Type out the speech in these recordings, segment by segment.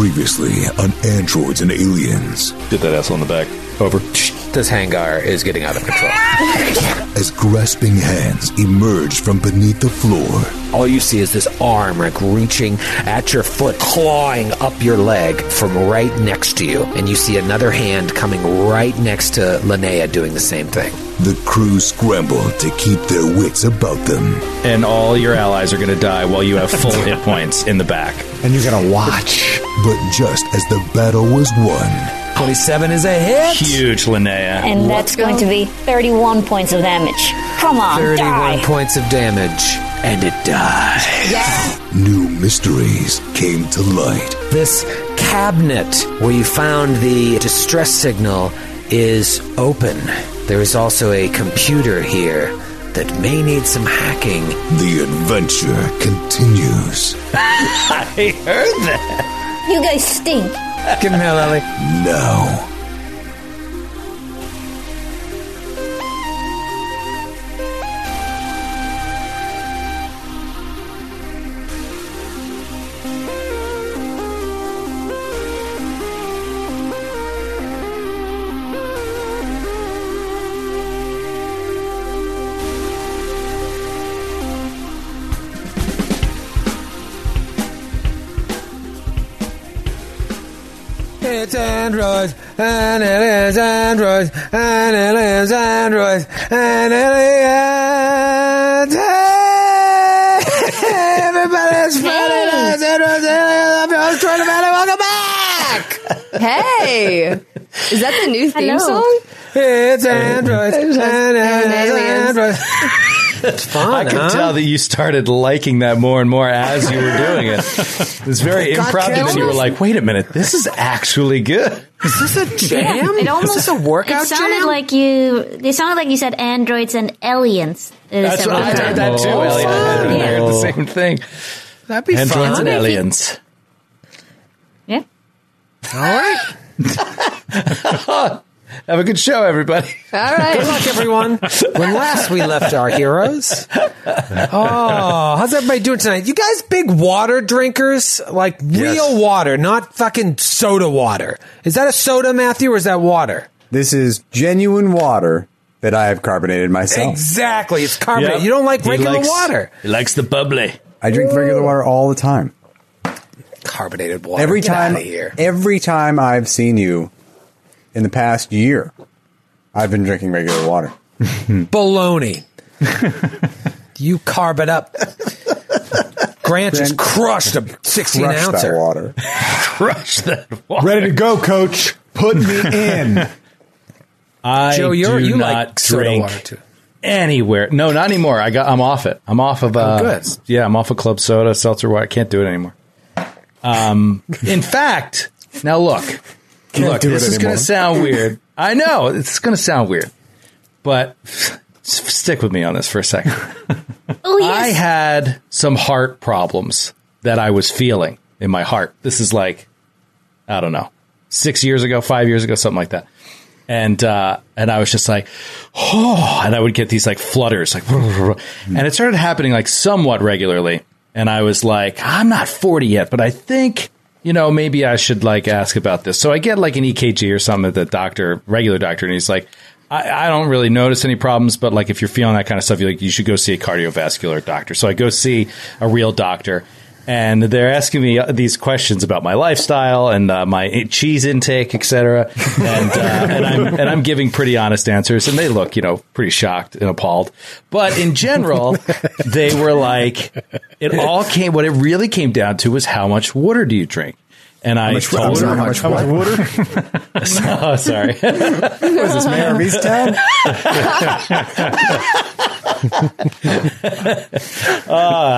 Previously on Androids and Aliens. Get that asshole in the back. Over. This hangar is getting out of control. As grasping hands emerge from beneath the floor, All you see is this arm like reaching at your foot, clawing up your leg from right next to you. And you see another hand coming right next to Linnea doing the same thing. The crew scramble to keep their wits about them. And all your allies are going to die while you have full hit points in the back. And you're gonna watch. But just as the battle was won, 27 is a hit. Huge Linnea. And that's going to be 31 points of damage. Come on, 31 die. points of damage. And it dies. new mysteries came to light. This cabinet where you found the distress signal is open. There is also a computer here that may need some hacking. The adventure continues I heard that. You guys stink. Give him hell, Ellie. now. It's androids, and it is androids, and it is androids, and aliens. Hey! Everybody's fighting us, androids, aliens. I'm your host, Troy Nevada. Welcome back! Hey, is that the new theme Hello. song? It's androids, and it is aliens. androids. It's fun, I could huh? tell that you started liking that more and more as you were doing it. It was very God, improv, and then you were like, "Wait a minute, this is actually good." Is this a jam? It almost is a workout It sounded jam? like you. It sounded like you said androids and aliens. That's what I heard that too, Oh, Elliot. I heard, I yeah. heard the same thing. That'd be Androids fun. and aliens. Yeah. All right. Have a good show, everybody. All right. Good luck, everyone. When last we left our heroes. Oh, how's everybody doing tonight? You guys big water drinkers? Like real Yes. water, not fucking soda water. Is that a soda, Matthew, or is that water? This is genuine water that I have carbonated myself. Exactly. It's carbonated. Yep. You don't like He regular likes- water. He likes the bubbly. I drink regular water all the time. Carbonated water. Every Get time, outta here. every time I've seen you in the past year, I've been drinking regular water. Baloney. you carb it up. Grant just crushed a 16 Crush that water. Crush that water. Ready to go, coach. Put me in. I Joe, you're, do you not like soda drink water too. anywhere. No, not anymore. I got. I'm off it. I'm off of. Uh, Oh, good. Yeah, I'm off of club soda, seltzer water. I can't do it anymore. Um, in fact, now look, look. do it This is going to sound weird. I know it's going to sound weird, but s- stick with me on this for a second. Oh yes. I had some heart problems that I was feeling in my heart. This is like, I don't know, six years ago, five years ago, something like that. And uh, and I was just like, oh, and I would get these like flutters, like, and it started happening like somewhat regularly. And I was like, I'm not 40 yet, but I think you know maybe I should like ask about this. So I get like an EKG or something at the doctor, regular doctor, and he's like, I, I don't really notice any problems, but like if you're feeling that kind of stuff, you're like you should go see a cardiovascular doctor. So I go see a real doctor, and they're asking me these questions about my lifestyle and uh, my cheese intake, etc. And uh, and I'm and I'm giving pretty honest answers, and they look you know pretty shocked and appalled. But in general, they were like, it all came. What it really came down to was how much water do you drink. And I much- told I'm her sorry, how much water. oh, sorry. What is this, Mare of Easttown?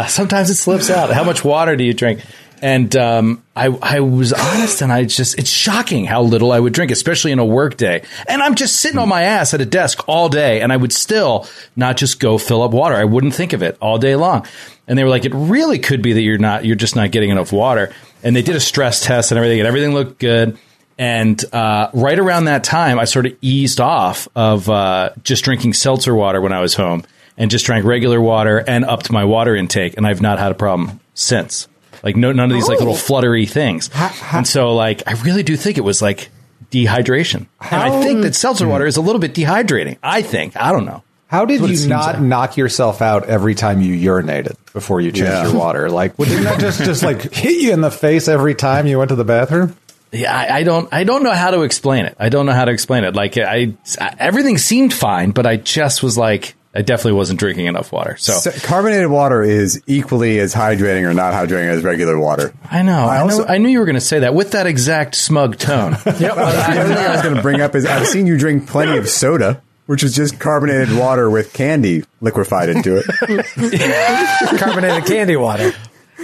Sometimes it slips out. How much water do you drink? And um, I, I was honest, and I just, it's shocking how little I would drink, especially in a work day. And I'm just sitting on my ass at a desk all day, and I would still not just go fill up water. I wouldn't think of it all day long. And they were like, it really could be that you're not, you're just not getting enough water. And they did a stress test and everything, and everything looked good. And uh, right around that time, I sort of eased off of uh, just drinking seltzer water when I was home and just drank regular water and upped my water intake. And I've not had a problem since. Like no, none of these like little fluttery things. and so like I really do think it was like dehydration. and I think that seltzer water is a little bit dehydrating. I think. I don't know. How did That's what it you not like. knock yourself out every time you urinated before you changed Yeah. your water? Like, well, didn't that just just like hit you in the face every time you went to the bathroom? Yeah, I, I don't. I don't know how to explain it. I don't know how to explain it. Like I, I- everything seemed fine, but I just was like, I definitely wasn't drinking enough water. So So carbonated water is equally as hydrating or not hydrating as regular water. I know. I, I also- know. I knew you were going to say that with that exact smug tone. yep. The other thing I was going to bring up is I've seen you drink plenty of soda, which is just carbonated water with candy liquefied into it. Carbonated candy water.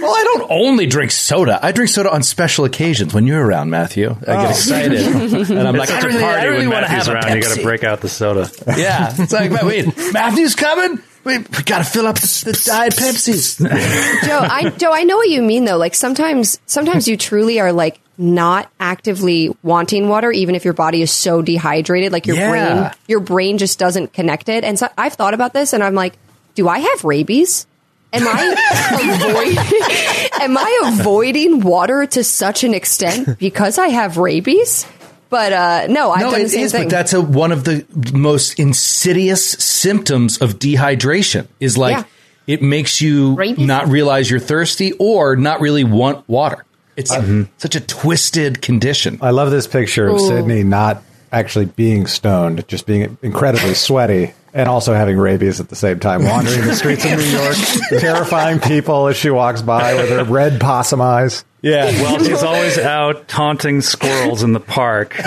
Well, I don't only drink soda. I drink soda on special occasions when you're around, Matthew. I get oh. excited, and I'm like, It's I such really, a party I really when want to Matthew's have a around. You got to break out the soda. Yeah, it's like, wait, Matthew's coming. We, we got to fill up the, the diet Pepsis. Joe, I Joe, I know what you mean though. Like sometimes, sometimes you truly are like not actively wanting water, even if your body is so dehydrated. Like your Yeah. brain, your brain just doesn't connect it. And so I've thought about this, and I'm like, do I have rabies? Am I avoid, am I avoiding water to such an extent because I have rabies? But uh, no, I've no, done the same is, thing. but that's a, one of the most insidious symptoms of dehydration. Is like Yeah. it makes you Rabies? not realize you're thirsty or not really want water. It's Mm-hmm. such a twisted condition. I love this picture of Ooh. Sydney not actually being stoned, just being incredibly sweaty and also having rabies at the same time, wandering the streets of New York, terrifying people as she walks by with her red possum eyes. Yeah. Well, she's always out taunting squirrels in the park.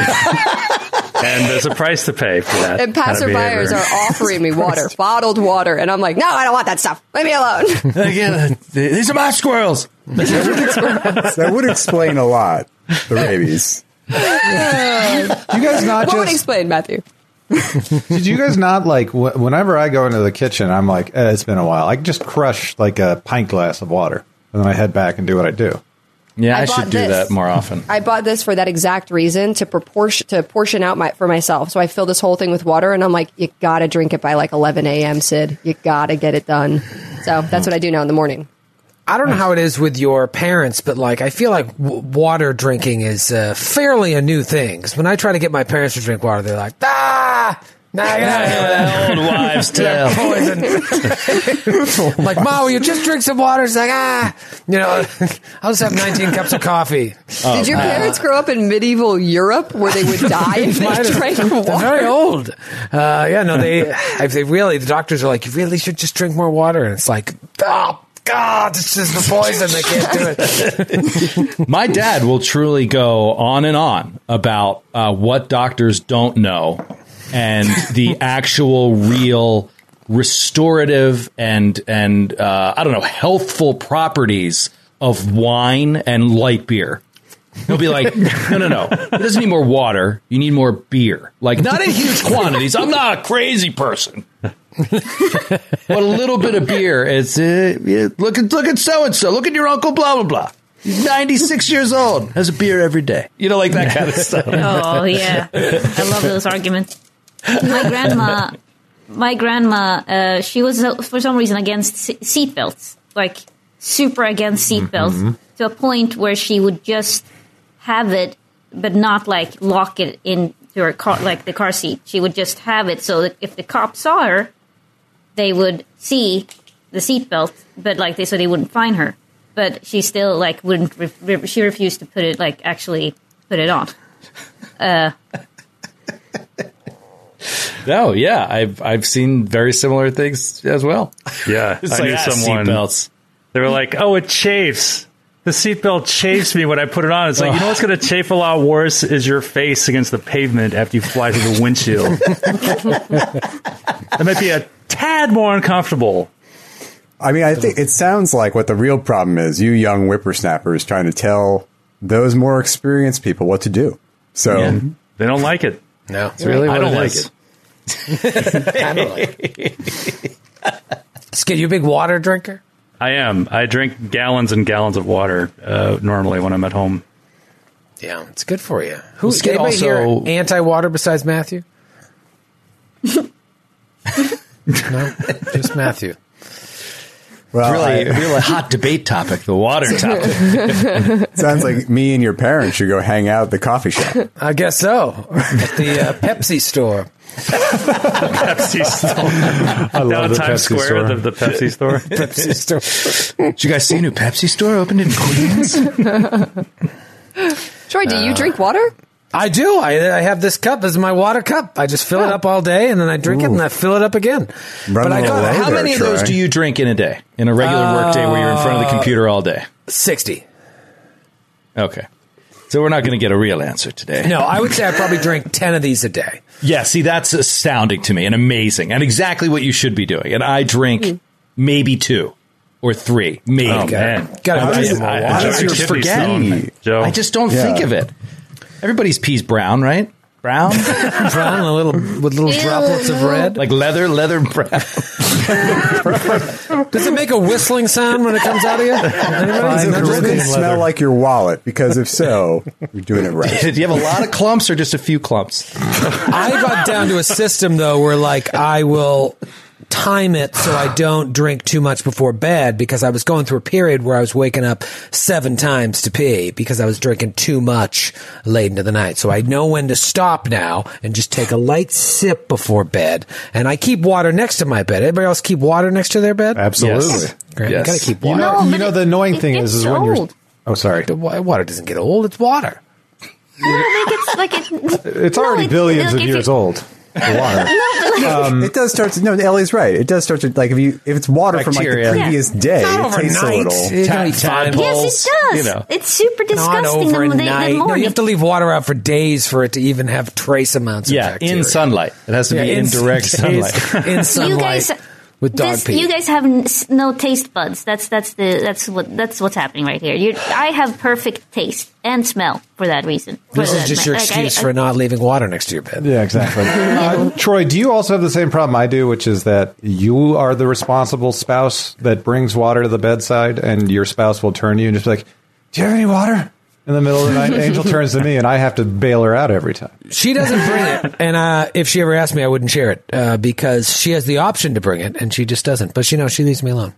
and there's a price to pay for that. and kind of passerbyers are offering me water, bottled water, and I'm like, no, I don't want that stuff. Leave me alone. Again, these are my squirrels. that would explain a lot. The rabies. You guys not what would just explain, Matthew? Did you guys not like wh- whenever I go into the kitchen, I'm like, eh, it's been a while. I just crush like a pint glass of water, and then I head back and do what I do. Yeah, I, I should do this. that more often. I bought this for that exact reason to proportion to portion out my for myself. So I fill this whole thing with water, and I'm like, you gotta drink it by like 11 a.m. Sid. You gotta get it done. So that's what I do now in the morning. I don't know how it is with your parents, but like I feel like w- water drinking is uh, fairly a new thing. Because when I try to get my parents to drink water, they're like, ah, nah, get out of here with that old wives' tale. poison. like, Ma, will you just drink some water? It's like, ah, you know, I'll just have 19 cups of coffee. Did your parents grow up in medieval Europe where they would die if they have- drank They're water? very old. Uh, yeah, no, they, if they really, the doctors are like, you really should just drink more water. And it's like, oh, God, this is the poison. They can't do it. My dad will truly go on and on about uh, what doctors don't know and the actual real restorative and and uh, I don't know healthful properties of wine and light beer. He'll be like, no, no, no. It doesn't need more water. You need more beer. Like, not in huge quantities. I'm not a crazy person. but a little bit of beer is uh, look at look at so and so. Look at your uncle. Blah blah blah. He's 96 years old. Has a beer every day. You know, like that kind of stuff. Oh yeah, I love those arguments. My grandma, my grandma, uh, she was uh, for some reason against se- seatbelts, like super against seatbelts, to a point where she would just have it, but not like lock it into her car, like the car seat. She would just have it so that if the cops saw her, they would see the seatbelt, but like they so they wouldn't find her. But she still like wouldn't. Re- re- she refused to put it like actually put it on. No, yeah, I've I've seen very similar things as well. Yeah, It's I like knew ah, someone. seatbelts. They were like, "Oh, it chafes." The seatbelt chafes me when I put it on. It's like you know what's going to chafe a lot worse is your face against the pavement after you fly through the windshield. that might be a tad more uncomfortable. I mean, I think it sounds like what the real problem is. You young whippersnappers trying to tell those more experienced people what to do. So Yeah. They don't like it. No, it's really I don't it like is. it. I don't like it. Skid, you a big water drinker? I am. I drink gallons and gallons of water uh, normally when I'm at home. Yeah, it's good for you. Who's Well, Skid anybody here also- anti-water besides Matthew? no, just Matthew. Well, it's really, I- really hot debate topic, the water topic. Sounds like me and your parents should go hang out at the coffee shop. I guess so. At the uh, Pepsi store. Pepsi store. I love the Times Pepsi Square, store. The, the Pepsi store. Pepsi store. Did you guys see a new Pepsi store opened in Queens? Troy, do you drink water? I do. I, I have this cup. This is my water cup. I just fill it up all day and then I drink it and I fill it up again. Run but I got How there, many of those do you drink in a day? In a regular work day where you're in front of the uh, computer all day? 60. Okay. So we're not going to get a real answer today. No, I would say I probably drink 10 of these a day. Yeah, see, that's astounding to me and amazing and exactly what you should be doing. And I drink hmm. maybe two or three, maybe. Oh, man. I, more I- I just forget. I just don't Yeah. think of it. Everybody's pee's brown, right? Brown? brown a little with little Ew, droplets of red. like leather, leather brown. Does it make a whistling sound when it comes out of you? Anybody? Does it Not really drinking? smell like your wallet? Because if so, you're doing it right. Do you have a lot of clumps or just a few clumps? I got down to a system though where like I will time it so I don't drink too much before bed because I was going through a period where I was waking up seven times to pee because I was drinking too much late into the night. So I know when to stop now and just take a light sip before bed. And I keep water next to my bed. Everybody else keep water next to their bed? Absolutely. Yes. Great. Yes. You gotta keep You water. know, No, you know it- the annoying it thing is, is when you're. old. Oh, sorry. The water doesn't get old. It's water. like it's like it, It's No, already it- billions like of years old. The water. Um, it does start to. No, Ellie's right. It does start to like if you if it's water from like the Bacteria. previous day, it tastes a little. It's gonna be Ta- fine. tadpole. Yes, it does. You know. It's super disgusting the, the, the No, you have to leave water out for days for it to even have trace amounts of Yeah, bacteria. in sunlight. It has to be in, direct sunlight. in sunlight You guys- with dog This, pee. you guys have n- s- no taste buds. That's that's the that's what that's what's happening right here. you I have perfect taste and smell for that reason. For this is that- just your like, I- excuse I- for not leaving water next to your bed. Yeah, exactly. Uh, Troy, do you also have the same problem I do, which is that you are the responsible spouse that brings water to the bedside, and your spouse will turn to you and just be like, "Do you have any water?" In the middle of the night, Angel turns to me, and I have to bail her out every time. She doesn't bring it, and uh, if she ever asked me, I wouldn't share it uh, because she has the option to bring it, and she just doesn't. But she knows she leaves me alone.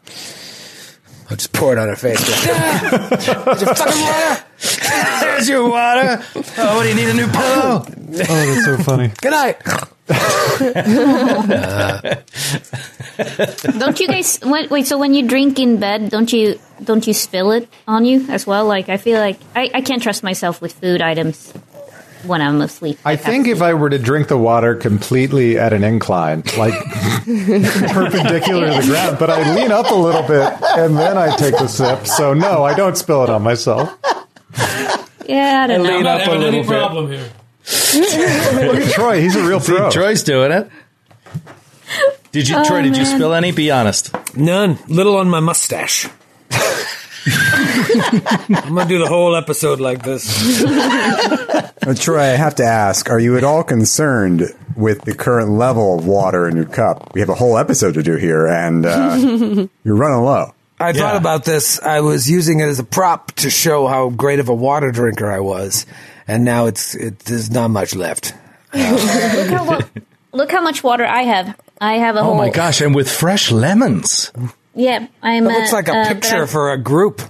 I'll just pour it on her face. There's your fucking water. There's your water. Oh, what do you need a new pillow? Oh, that's so funny. Good night. Don't you guys wait, wait? So when you drink in bed, don't you don't you spill it on you as well? Like I feel like I, I can't trust myself with food items when I'm asleep. I think if I were to drink the water completely at an incline, like perpendicular to the ground, but I lean up a little bit and then I take the sip. So no, I don't spill it on myself. yeah, I don't know. lean up a little bit. here. Look at Troy; he's a real pro. Troy's doing it. Did you, Troy? Did you spill any? Be honest. None. Little on my mustache. I'm gonna do the whole episode like this. Uh, Troy, I have to ask: Are you at all concerned with the current level of water in your cup? We have a whole episode to do here, and uh, you're running low. I thought about this. I was using it as a prop to show how great of a water drinker I was, and now it's it, there's not much left. Look how, well, look how much water I have. I have a Oh whole. my gosh! And with fresh lemons. Yeah, I'm. It looks uh, like a uh, picture for a group.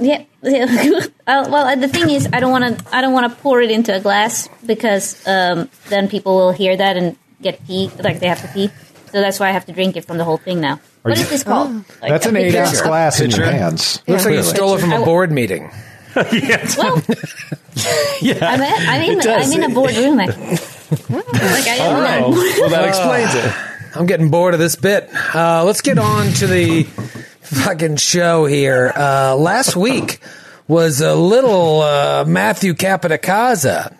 Yeah. yeah. uh, well, uh, the thing is, I don't want to. I don't want to pour it into a glass because um, then people will hear that and get pee. Like they have to pee. So that's why I have to drink it from the whole thing now. What you- is this called? Like That's an eight ounce glass in your Picture. hands. Looks like you Yeah. stole it from a board meeting. Well, Yeah, I'm, in- I'm in. Does. I'm in a boardroom. like I am. in a- Oh, well, that explains it. I'm getting bored of this bit. Uh, let's get on to the fucking show here. Uh, last week was a little uh, Matthew Capodicasa,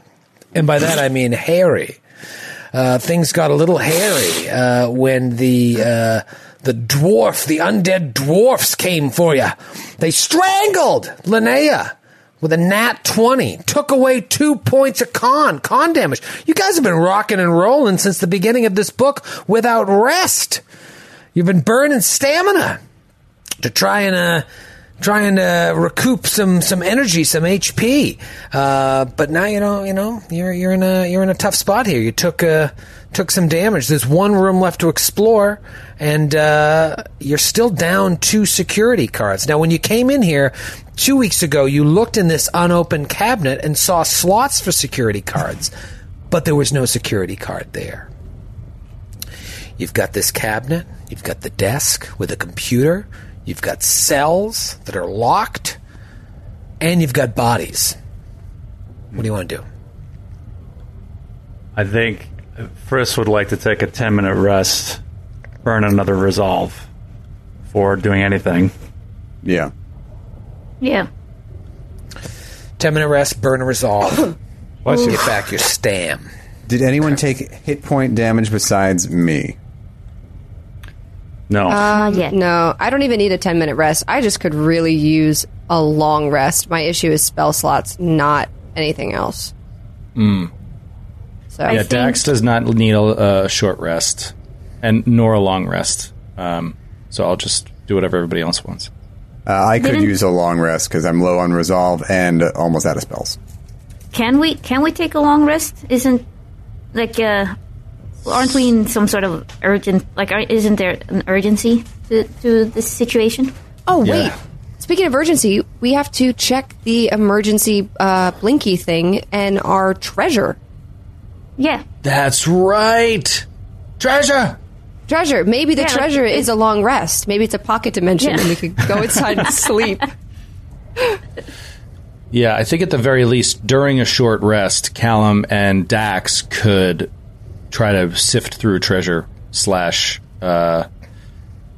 and by that I mean hairy. Uh, things got a little hairy uh, when the uh, the dwarf, the undead dwarfs, came for you. They strangled Linnea with a nat 20. Took away two points of con, con damage. You guys have been rocking and rolling since the beginning of this book without rest. You've been burning stamina to try and uh, trying to recoup some some energy, some HP. Uh, but now you know, you know, you're you're in a you're in a tough spot here. You took uh, took some damage. There's one room left to explore, and uh, you're still down two security cards. Now, when you came in here two weeks ago, you looked in this unopened cabinet and saw slots for security cards, but there was no security card there. You've got this cabinet, you've got the desk with a computer, you've got cells that are locked, and you've got bodies. What do you want to do? I think Frisk would like to take a 10 minute rest, burn another resolve for doing anything. Yeah. Yeah. 10 minute rest, burn a resolve, Bless you. get back your stam. Did anyone take hit point damage besides me? No. Not yeah. No, I don't even need a 10 minute rest. I just could really use a long rest. My issue is spell slots, not anything else. Hmm. So, Yeah, think- Dax does not need a, a short rest, and nor a long rest. Um, so I'll just do whatever everybody else wants. Uh, I could Didn't- use a long rest because I'm low on resolve and almost out of spells. Can we can we take a long rest? Isn't like uh aren't we in some sort of urgent like are, isn't there an urgency to, to this situation? oh, Yeah. wait. Speaking of urgency, we have to check the emergency uh, blinky thing and our treasure. Yeah. That's right. Treasure. Treasure. Maybe the Yeah, like, treasure it- is a long rest. Maybe it's a pocket dimension Yeah. and we could go inside and sleep. Yeah, I think at the very least, during a short rest, Callum and Dax could try to sift through treasure slash, uh,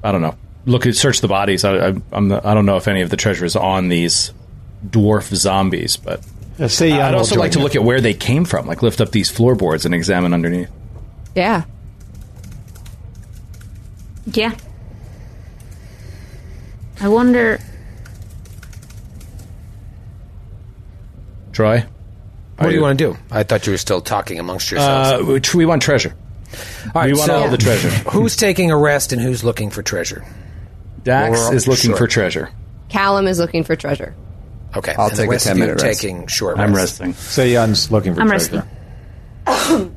I don't know, look at search the bodies. I, I, I'm the, I don't know if any of the treasure is on these dwarf zombies, but Yeah, see, I'd also join like to look at where they came from, like lift up these floorboards and examine underneath. Yeah. Yeah. I wonder Troy, What do you want to do? I thought you were still talking amongst yourselves. Uh, we want treasure. all right, we want so all the treasure. who's taking a rest and who's looking for treasure? Dax Or- is looking sure. for treasure. Callum is looking for treasure. Okay, I'll and take a rest of 10 you are minute rest. taking short I'm rests. resting. Seiyun's looking for I'm treasure. resting.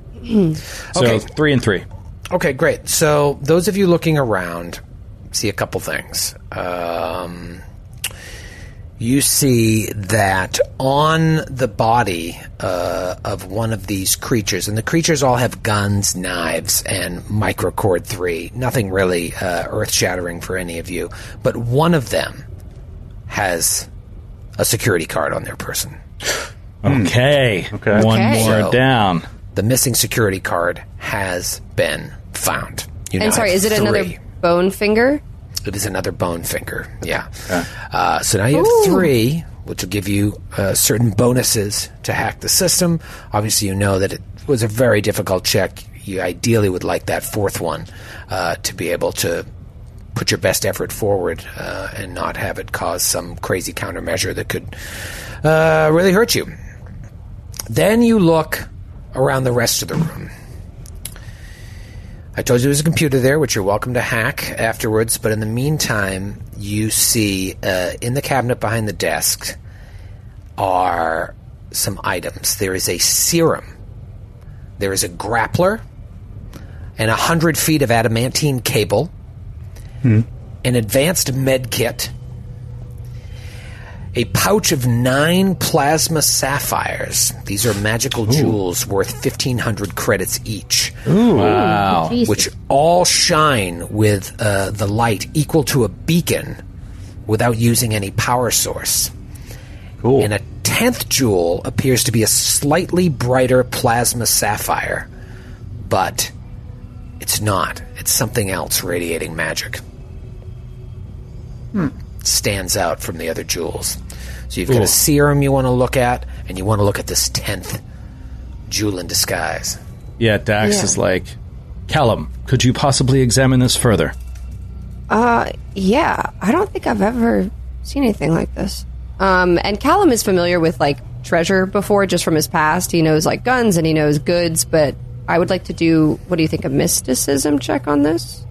So Okay. three and three. Okay, great. So those of you looking around see a couple things. Um, you see that on the body uh, of one of these creatures, and the creatures all have guns, knives, and microcord three. Nothing really uh, earth shattering for any of you, but one of them has a security card on their person. Okay. Okay. One Okay. more So- down. The missing security card has been found. You now And sorry, have is it another three. bone finger? It is another bone finger. Yeah. Uh, so now you have three, which will give you uh, certain bonuses to hack the system. Obviously, you know that it was a very difficult check. You ideally would like that fourth one uh, to be able to put your best effort forward uh, and not have it cause some crazy countermeasure that could uh, really hurt you. Then you look around the rest of the room. I told you there's a computer there, which you're welcome to hack afterwards. But in the meantime, you see uh, in the cabinet behind the desk are some items. There is a serum, there is a grappler, and a hundred feet of adamantine cable, an advanced med kit, a pouch of nine plasma sapphires. These are magical jewels worth 1,500 credits each Wow. Jesus. which all shine with uh, the light equal to a beacon without using any power source. Cool. And a tenth jewel appears to be a slightly brighter plasma sapphire, but it's not. It's something else radiating magic. Stands out from the other jewels. So you've got a serum you want to look at, and you want to look at this tenth jewel in disguise. Yeah, Dax Yeah. is like, Callum, could you possibly examine this further? Uh, yeah. I don't think I've ever seen anything like this. Um, and Callum is familiar with like treasure before, just from his past. He knows like guns and he knows goods, but I would like to do. What do you think? A mysticism check on this?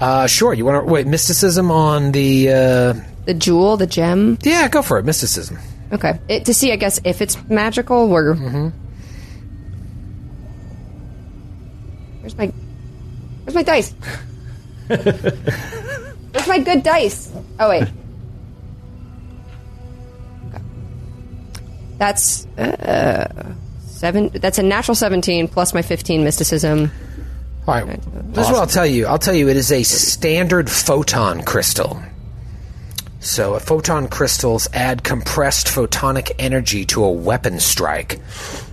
Uh, sure. You want to wait? Mysticism on the. Uh, The jewel, the gem. yeah, go for it. Mysticism. Okay. It, to see, I guess, if it's magical, we're. Mm-hmm. Where's my. Where's my dice? Where's my good dice? Oh, wait. Okay. That's. Uh, seven. That's a natural 17 plus my 15 mysticism. All right. This is what I'll tell you. I'll tell you it is a standard photon crystal. So, a photon crystals add compressed photonic energy to a weapon strike,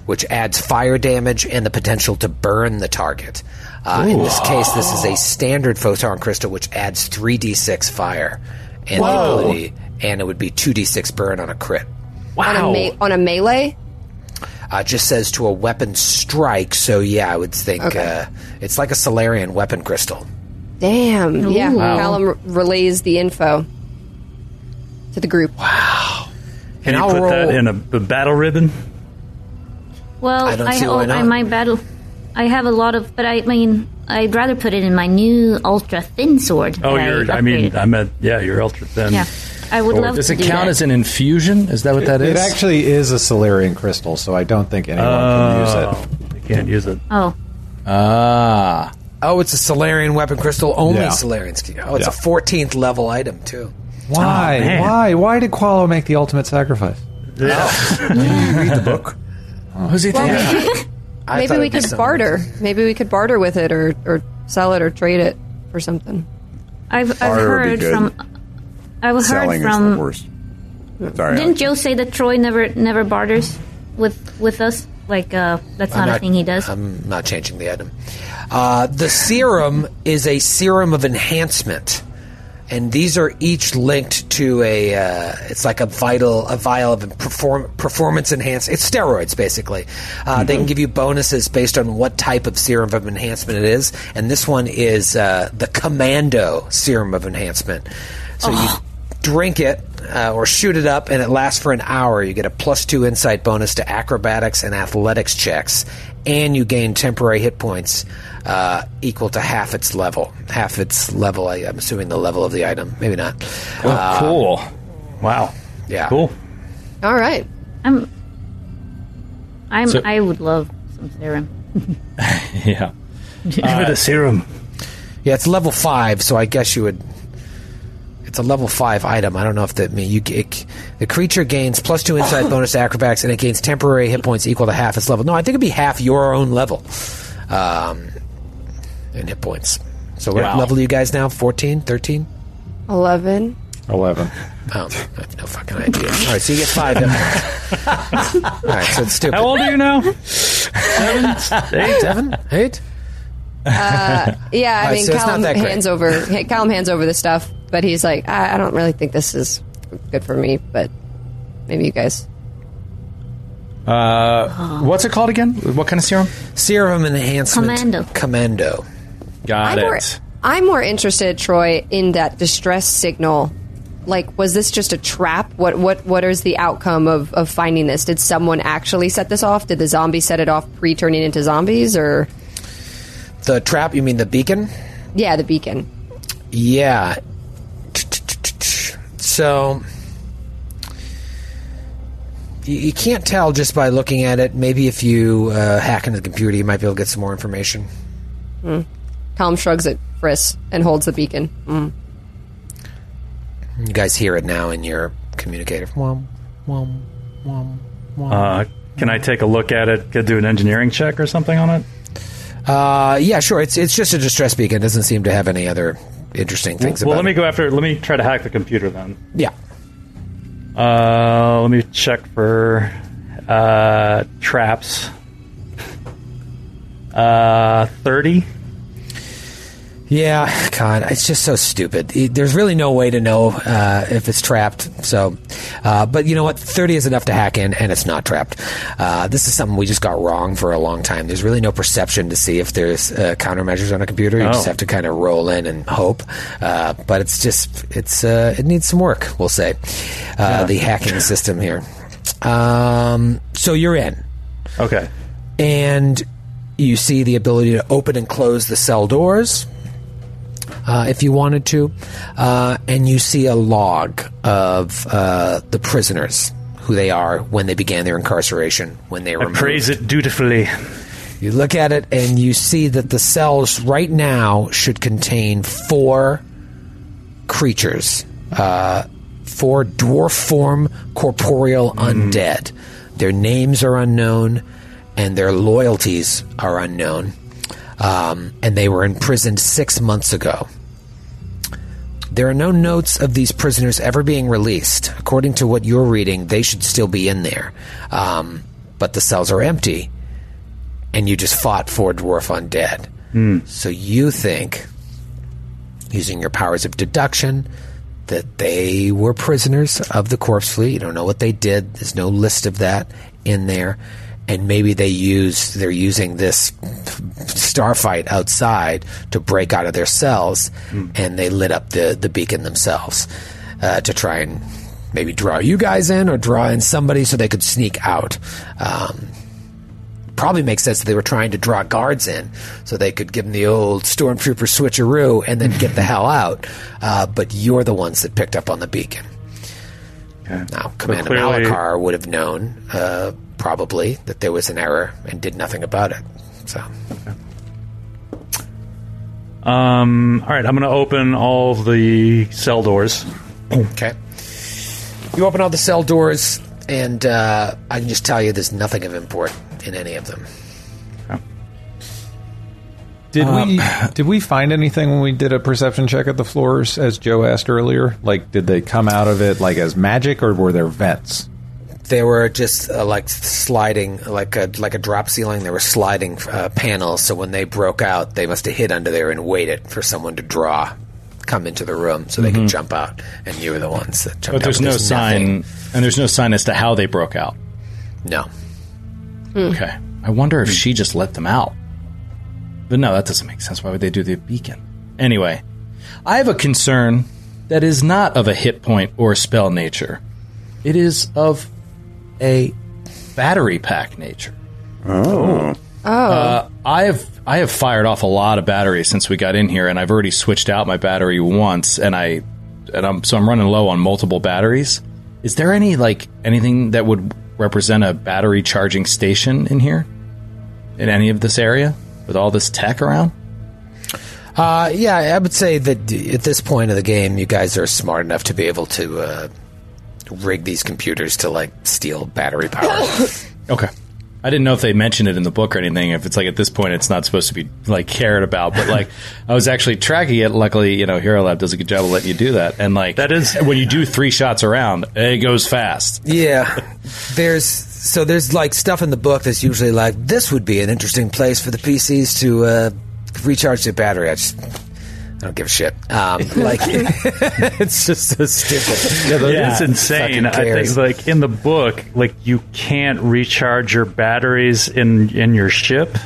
which adds fire damage and the potential to burn the target. Uh, in this case, this is a standard photon crystal, which adds 3d6 fire and the ability, and it would be 2d6 burn on a crit. On a, me- on a melee? Uh, just says to a weapon strike, so yeah, I would think Okay. uh, it's like a Solarian weapon crystal. Damn. Yeah. Ooh. Callum r- relays the info to the group. Wow. Can you I'll put roll. that in a, a battle ribbon? Well, I don't I, see why oh, I not. might battle. I have a lot of, but I mean, I'd rather put it in my new ultra thin sword. Oh, you're. I mean, upgraded. I meant yeah, you're ultra thin. yeah, I would love Does to it do count that. as an infusion? Is that what that is? It actually is a Solarian crystal, so I don't think anyone can use it. You can't use it. Oh, Ah. oh, it's a Solarian weapon crystal. Only Yeah. Solarians can. Oh, it's Yeah. a 14th level item too. Why? man. Why? Why did Qualo make the ultimate sacrifice? Did you read the book? Who's he Well, thinking? maybe, maybe we it'd be could something- barter. Maybe we could barter with it or, or sell it or trade it for something. I've, I've Barter would be uh, heard good. from. I've Selling is the from. worst. Sorry. Didn't Alex. Joe say that Troy never never barters with with us? Like, uh, that's I'm not, a thing he does. I'm not changing the item. Uh, the serum is a serum of enhancement, and these are each linked to a. Uh, it's like a vital, a vial of perform, performance enhance. It's steroids, basically. Uh, They can give you bonuses based on what type of serum of enhancement it is, and this one is uh, the Commando serum of enhancement. So you drink it uh, or shoot it up, and it lasts for an hour. You get a plus two insight bonus to acrobatics and athletics checks, and you gain temporary hit points uh, equal to half its level. Half its level. I, I'm assuming the level of the item. Maybe not. Uh, cool. Wow. Yeah. Cool. All right. I'm. I'm. So- I would love some serum. Yeah. Give it a serum. Yeah, it's level five, so I guess you would. It's a level five item. I don't know if that mean you. It, the creature gains plus two insight bonus to acrobatics, and it gains temporary hit points equal to half its level. No, I think it'd be half your own level, um, in hit points. So what Wow. level are you guys now? 14, 13? 11. Eleven. Oh, I have no fucking idea. All right, so you get five. hit points. All right, so it's stupid. How old are you now? Seven, eight, Seven, eight. Yeah, I All right, mean, so Callum hands over. hey, Callum hands over the stuff, but he's like, I, I don't really think this is good for me. But maybe you guys. Uh, what's it called again? What kind of serum? Serum enhancement. Commando. Commando. Got I'm more, it. I'm more interested, Troy, in that distress signal. Like, was this just a trap? What what what is the outcome of, of finding this? Did someone actually set this off? Did the zombies set it off pre turning into zombies, or The trap. You mean the beacon? yeah, the beacon? Yeah. So you, you can't tell just by looking at it. Maybe if you uh, hack into the computer, you might be able to get some more information. Callum shrugs at Friss and holds the beacon. Mm. You guys hear it now in your communicator. Uh, can I take a look at it? Could do an engineering check or something on it? Uh, yeah, sure. It's it's just a distress beacon. It doesn't seem to have any other interesting things well, let me it. go after. Let me try to hack the computer then. Yeah. Uh, let me check for uh, traps. Uh, thirty. Yeah, God, it's just so stupid. It- There's really no way to know uh, if it's trapped. So, uh, but you know what? Thirty is enough to hack in, and it's not trapped. Uh, this is something we just got wrong for a long time. There's really no perception to see if there's uh, countermeasures on a computer. You Oh. just have to kind of roll in and hope. Uh, but it's just it's uh, it needs some work. We'll say uh, the hacking system here. Um, so you're in Okay. and you see the ability to open and close the cell doors. Uh, if you wanted to, uh, and you see a log of uh, the prisoners, who they are, when they began their incarceration, when they were I praise it dutifully. You look at it and you see that the cells right now should contain four creatures, uh, four dwarf form corporeal undead. Their names are unknown and their loyalties are unknown. Um, and they were imprisoned six months ago. There are no notes of these prisoners ever being released. According to what you're reading, they should still be in there. Um, but the cells are empty and you just fought four dwarf undead. So you think, using your powers of deduction, that they were prisoners of the corpse fleet. You don't know what they did. There's no list of that in there. And maybe they use they're using this starfight outside to break out of their cells, and they lit up the the beacon themselves uh, to try and maybe draw you guys in or draw in somebody so they could sneak out. Um, probably makes sense that they were trying to draw guards in so they could give them the old stormtrooper switcheroo and then get the hell out. Uh, but you're the ones that picked up on the beacon. Now, Commander clearly- Malakar would have known, uh, probably, that there was an error and did nothing about it. So, Um, all right, I'm going to open all the cell doors. okay. You open all the cell doors, and uh, I can just tell you there's nothing of import in any of them. Did we did we find anything when we did a perception check at the floors, as Joe asked earlier? Like, did they come out of it like as magic, or were there vents? They were just uh, like sliding, like a like a drop ceiling. They were sliding uh, panels. So when they broke out, they must have hid under there and waited for someone to draw, come into the room so they could jump out. And you were the ones that jumped But there's out. no nothing. sign, and there's no sign as to how they broke out. No. Okay. I wonder if she just let them out. But no, that doesn't make sense. Why would they do the beacon? Anyway, I have a concern that is not of a hit point or spell nature. It is of a battery pack nature. Oh. Uh, I have I have fired off a lot of batteries since we got in here, and I've already switched out my battery once, and I and I'm so I'm running low on multiple batteries. Is there any like anything that would represent a battery charging station in here, in any of this area, with all this tech around? Uh, yeah, I would say that at this point of the game, you guys are smart enough to be able to uh, rig these computers to like steal battery power. Okay. I didn't know if they mentioned it in the book or anything. If it's like at this point, it's not supposed to be like cared about. But like, I was actually tracking it. Luckily, you know, Hero Lab does a good job of letting you do that. And like, That is- when you do three shots around, it goes fast. Yeah, there's so there's like stuff in the book that's usually like this would be an interesting place for the PCs to uh, recharge their battery. I just I don't give a shit. Um, like it's just so stupid. Yeah, it's insane. I think, like in the book, like you can't recharge your batteries in in your ship.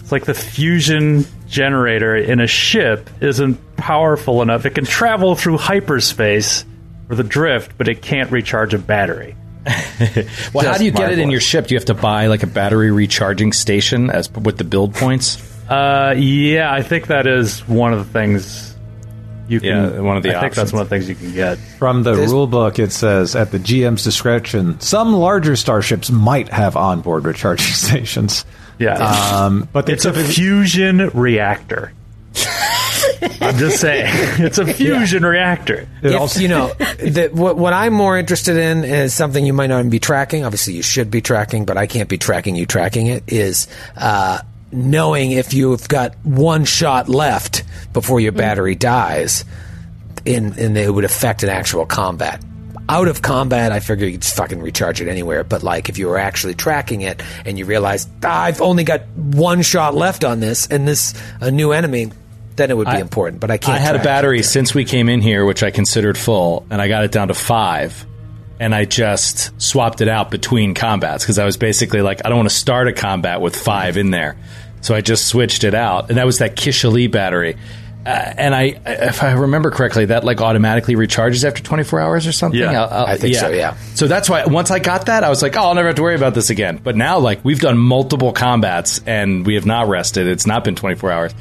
It's like the fusion generator in a ship isn't powerful enough. It can travel through hyperspace or the drift, but it can't recharge a battery. Well, how do you get it in your ship? Do you have to buy like a battery recharging station as with the build points? Uh, yeah, I think that is one of the things you can. Yeah, one of the I think that's one of the things you can get. From the rule book, it says at the GM's discretion, some larger starships might have onboard recharging stations. Yeah, Um, but it's a fusion reactor. I'm just saying, it's a fusion reactor. it if, also- you know, the, what, what I'm more interested in is something you might not even be tracking. Obviously, you should be tracking, but I can't be tracking you tracking it. Is uh, knowing if you've got one shot left before your battery dies, in and it would affect an actual combat. Out of combat, I figure you'd just fucking recharge it anywhere. But like, if you were actually tracking it and you realize "Ah, I've only got one shot left on this, and this a new enemy, then it would be important. But I can't. I had a track battery since we came in here, which I considered full, and I got it down to five. And I just swapped it out between combats because I was basically like, I don't want to start a combat with five in there. So I just switched it out. And that was that Kishali battery. Uh, and I, if I remember correctly, that like automatically recharges after 24 hours or something. Yeah, I'll- I'll- I think so, yeah. So that's why once I got that, I was like, oh, I'll never have to worry about this again. But now, like, we've done multiple combats and we have not rested. It's not been 24 hours.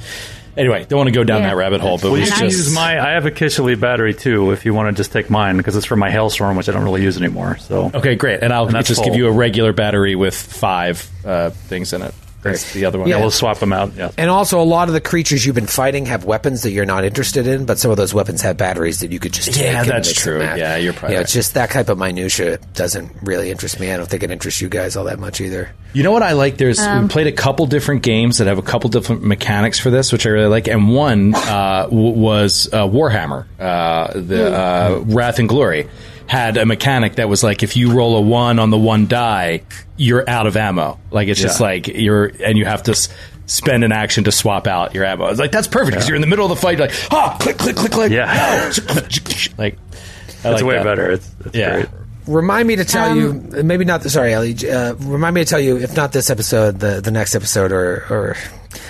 Anyway, don't want to go down Yeah. that rabbit hole, but Well, we can just use my. I have a Kishley battery too, if you want to just take mine because it's for my Hailstorm, which I don't really use anymore. So okay, great, and I'll And that's just give you a regular battery with five uh, things in it. That's the other one. yeah, we'll swap them out. Yeah. And also, a lot of the creatures you've been fighting have weapons that you're not interested in, but some of those weapons have batteries that you could just take. Yeah, that's true. Yeah, you're probably Yeah, right. it's just that type of minutia doesn't really interest me. I don't think it interests you guys all that much either. You know what I like? There's we played a couple different games that have a couple different mechanics for this, which I really like. And one uh, w- was uh, Warhammer, uh, the uh, Wrath and Glory, had a mechanic that was like if you roll a one on the one die, you're out of ammo. Like it's just like you're and you have to. S- Spend an action to swap out your ammo. It's like that's perfect because you're in the middle of the fight. You're like ah, click, click, click, click. Yeah. no. like I It's like way that. better. It's, it's Yeah. great. Remind me to tell Um, you, maybe not. Sorry, Ellie. Uh, remind me to tell you, if not this episode, the the next episode, or or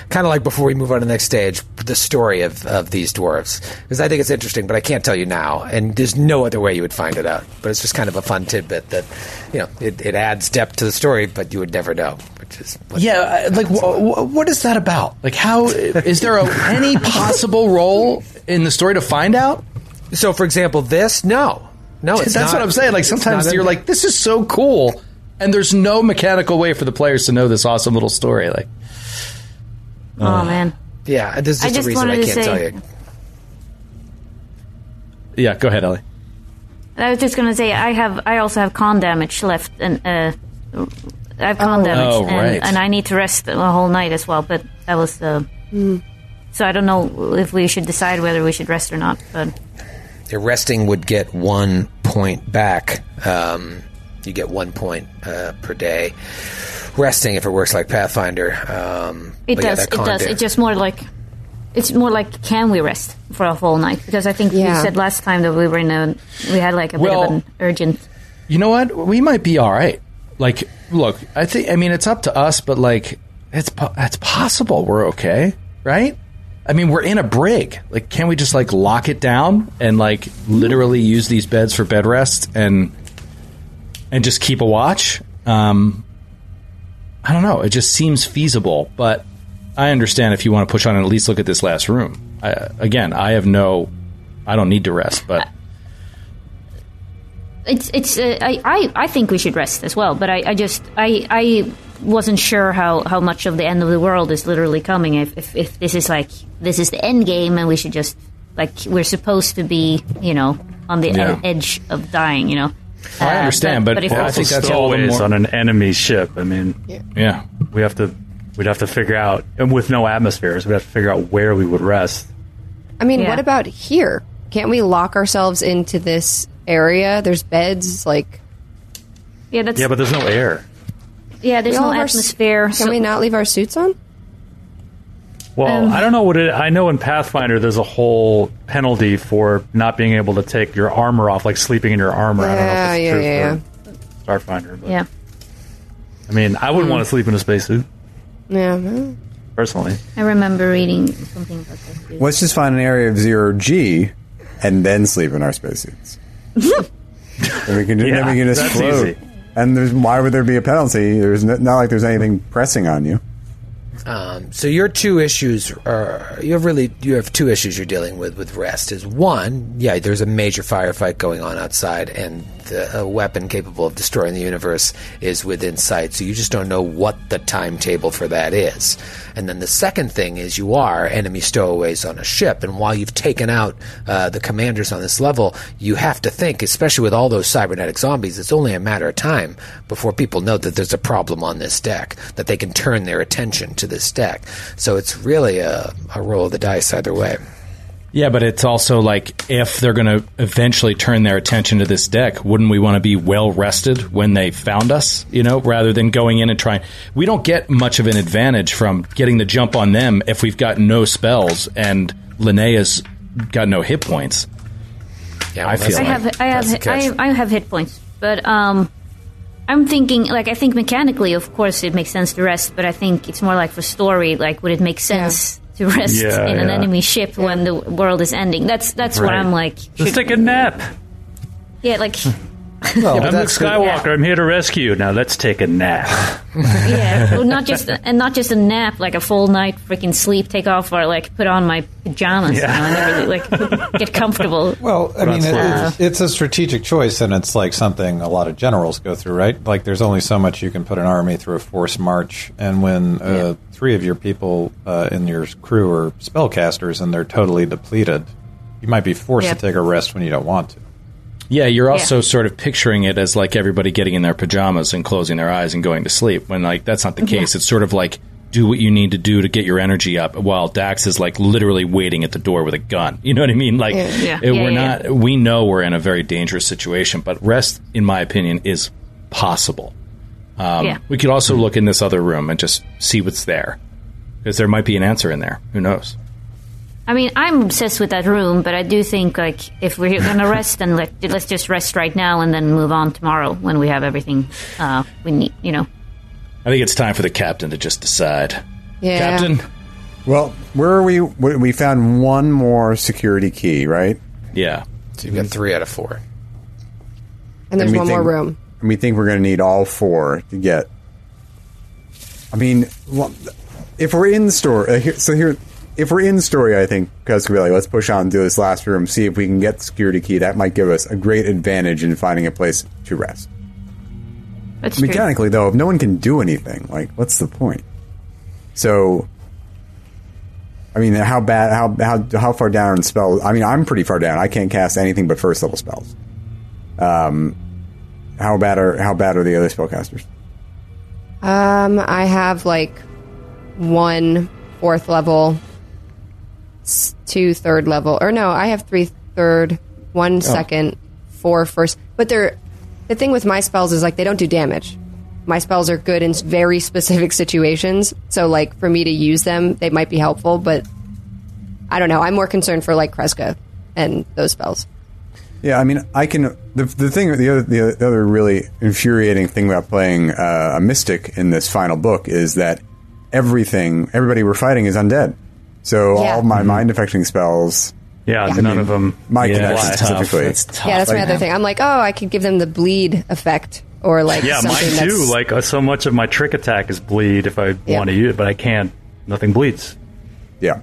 kind of like before we move on to the next stage, the story of of these dwarves, because I think it's interesting, but I can't tell you now, and there's no other way you would find it out. But it's just kind of a fun tidbit that, you know, it, it adds depth to the story, but you would never know, which is what Yeah, like wh- wh- what is that about? Like, how is there a, any possible role in the story to find out? So, for example, this no, no, it's That's not- what I'm saying. Like sometimes you're like, this is so cool, and there's no mechanical way for the players to know this awesome little story. Like, Oh man. yeah, there's I just, just a reason I wanted to can't tell say- you. yeah, go ahead, Ellie. I was just gonna say I have I also have con damage left and uh I have con damage Oh, and, right. and I need to rest the whole night as well. But that was uh, so I don't know if we should decide whether we should rest or not. But Your resting would get one point back. Um, you get one point uh, per day. Resting, if it works like Pathfinder, um, it but yeah, does it does da- it's just more like it's more like can we rest for a whole night? Because I think Yeah. you said last time that we were in a we had like a bit of an urgent. You know what? We might be all right. Like, look, I think. I mean, it's up to us, but like, it's po- it's possible we're okay, right? I mean, we're in a brig. Like, can we just like lock it down and like literally use these beds for bed rest and and just keep a watch? Um, I don't know. It just seems feasible, but I understand if you want to push on and at least look at this last room. I, again, I have no. I don't need to rest, but It's it's uh, I, I I think we should rest as well. But I, I just I I wasn't sure how, how much of the end of the world is literally coming. If, if if this is like this is the end game and we should just like we're supposed to be you know on the Yeah. ed- edge of dying. You know. I Uh, understand, but, if I think that's all the stowaways more. on an enemy ship. I mean, yeah. we have to. We'd have to figure out, and with no atmospheres, we'd have to figure out where we would rest. I mean, Yeah. what about here? Can't we lock ourselves into this area? There's beds, like yeah, that's Yeah, but there's no air. Yeah. There's we all no have our s- atmosphere. Can so- we not leave our suits on? Well, Um, I don't know what it. I know in Pathfinder, there's a whole penalty for not being able to take your armor off, like sleeping in your armor. I don't know if it's yeah, true yeah, for Starfinder, but yeah. I mean, I wouldn't want to sleep in a spacesuit Yeah. personally. I remember reading something about that. Too. Let's just find an area of zero G and then sleep in our spacesuits. then we can, then Yeah, we can just that's float. easy. And why would there be a penalty? There's no, not like there's anything pressing on you. Um, so your two issues are you have really you have two issues you're dealing with with rest. Is one, yeah, there's a major firefight going on outside, and the, a weapon capable of destroying the universe is within sight. So you just don't know what the timetable for that is. And then the second thing is you are enemy stowaways on a ship, and while you've taken out uh, the commanders on this level, you have to think, especially with all those cybernetic zombies, it's only a matter of time before people know that there's a problem on this deck, that they can turn their attention to this deck. So it's really a, a roll of the dice either way. Yeah, but it's also like if they're going to eventually turn their attention to this deck, wouldn't we want to be well rested when they found us? You know, rather than going in and trying. We don't get much of an advantage from getting the jump on them if we've got no spells and Linnea's got no hit points. Yeah, I feel I like have I have the catch. I, I have hit points, but um, I'm thinking like I think mechanically, of course, it makes sense to rest, but I think it's more like for story. Like, would it make sense to rest Yeah, in an enemy ship when the world is ending? That's that's what I'm like. Just take a nap. Yeah, like Well, I'm Luke that's good. Skywalker. I'm here to rescue. Now let's take a nap. yeah, well, not just and not just a nap, like a full night freaking sleep. Take off or like put on my pajamas, you know, and everything, like get comfortable. Well, I mean, it, it's, it's a strategic choice, and it's like something a lot of generals go through, right? Like, there's only so much you can put an army through a forced march, and when uh, three of your people uh, in your crew are spellcasters and they're totally depleted, you might be forced Yeah. to take a rest when you don't want to. Yeah, you're also Yeah. sort of picturing it as like everybody getting in their pajamas and closing their eyes and going to sleep. When like that's not the case. It's sort of like do what you need to do to get your energy up, while Dax is like literally waiting at the door with a gun. You know what I mean? Like Yeah. it- Yeah, we're yeah, not. We know we're in a very dangerous situation, but rest, in my opinion, is possible. Um, Yeah. We could also look in this other room and just see what's there, because there might be an answer in there. Who knows? I mean, I'm obsessed with that room, but I do think like if we're gonna rest, then let, let's just rest right now and then move on tomorrow when we have everything uh, we need. You know. I think it's time for the captain to just decide. Yeah. Captain. Well, where are we? We we found one more security key, right? Yeah. So you've got three out of four. And there's we one more room. And we think we're going to need all four to get. I mean, if we're in the store, uh, here, so here, if we're in story, I think like, let's push on do this last room, see if we can get the security key. That might give us a great advantage in finding a place to rest. That's true. Mechanically, though, if no one can do anything, like, what's the point? So, I mean, how bad? How how how far down in spells? I mean, I'm pretty far down. I can't cast anything but first level spells. Um, how bad are how bad are the other spellcasters? Um, I have like one fourth level, two third level, or no, I have three third, one second, four first. But they're the thing with my spells is like they don't do damage. My spells are good in very specific situations, so like for me to use them, they might be helpful. But I don't know. I'm more concerned for like Kreska and those spells. Yeah, I mean, I can. The, the thing, the other, the other really infuriating thing about playing uh, a mystic in this final book is that everything, everybody we're fighting is undead. So Yeah. all my mind affecting spells, Yeah, Yeah. none of them. my Yeah, connection it's tough. specifically, It's tough. Yeah, that's my other thing. I'm like, oh, I could give them the bleed effect or like Yeah, something mine that's too. Like uh, so much of my trick attack is bleed if I Yeah. want to use it, but I can't. Nothing bleeds. yeah.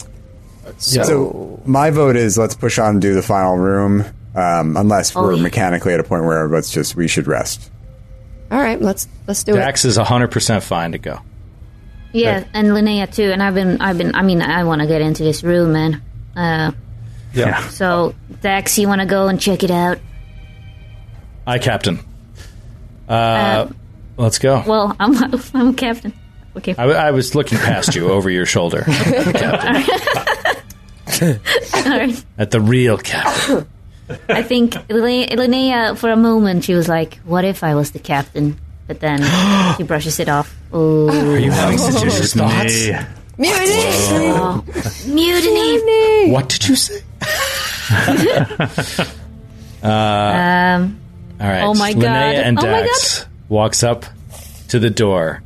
So my vote is let's push on and do the final room, um, unless Oh, we're yeah. mechanically at a point where let's just we should rest. All right, let's let's do it. Dax is 100% fine to go. Yeah, and Linnea too. And I've been, I've been. I mean, I want to get into this room, man. Uh, Yeah. so Dax, you want to go and check it out? Aye, Captain. Uh, let's go. Well, I'm, I'm captain. Okay. I, I was looking past you over your shoulder All right. at the real captain. I think Linnea, for a moment, she was like, "What if I was the captain?" But then he brushes it off. Oh, Are you having seditious thoughts? Me. Mutiny! mutiny! What did you say? Um, All right. Oh my Linnea God. and Oh my Dax walks up to the door.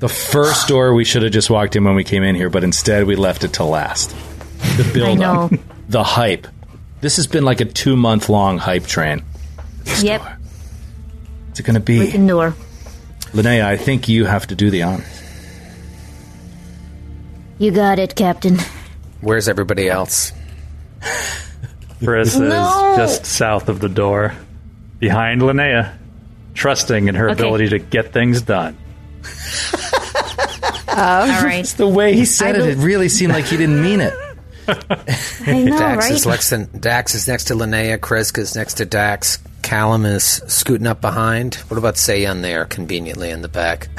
The first door we should have just walked in when we came in here, but instead we left it to last. The build up, the hype. This has been like a two month long hype train. yep, What's it going to be? freaking door. Linnea, I think you have to do the honors. You got it, Captain. Where's everybody else? Chris No. is just south of the door, behind Linnea, trusting in her Okay. ability to get things done. All um, right. The way he said it, it really seemed like he didn't mean it. I know, Dax right? is next to, Dax is next to Linnea. Krisk is next to Dax. Callum is scooting up behind. What about Sayan there, conveniently in the back?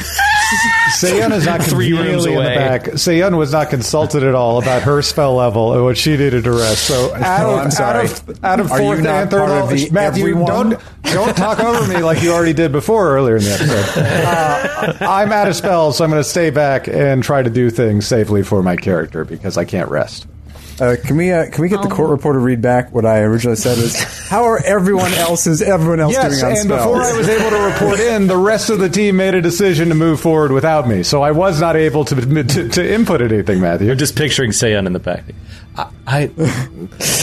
Sayan is not Three rooms conveniently in the back. Sayan was not consulted at all about her spell level and what she needed to rest. So out Oh, of, I'm sorry. out of, out of Are you fourth not and third part of the Matthew, everyone? don't don't talk over me like you already did before earlier in the episode. Uh, I'm out of spells, so I'm going to stay back and try to do things safely for my character because I can't rest. Uh, can we uh, can we get the court reporter to read back what I originally said? Was how are everyone else's everyone else Yes, doing on and spells? before I was able to report in, the rest of the team made a decision to move forward without me. So I was not able to to, to input anything, Matthew. You're just picturing Sayan in the back. I,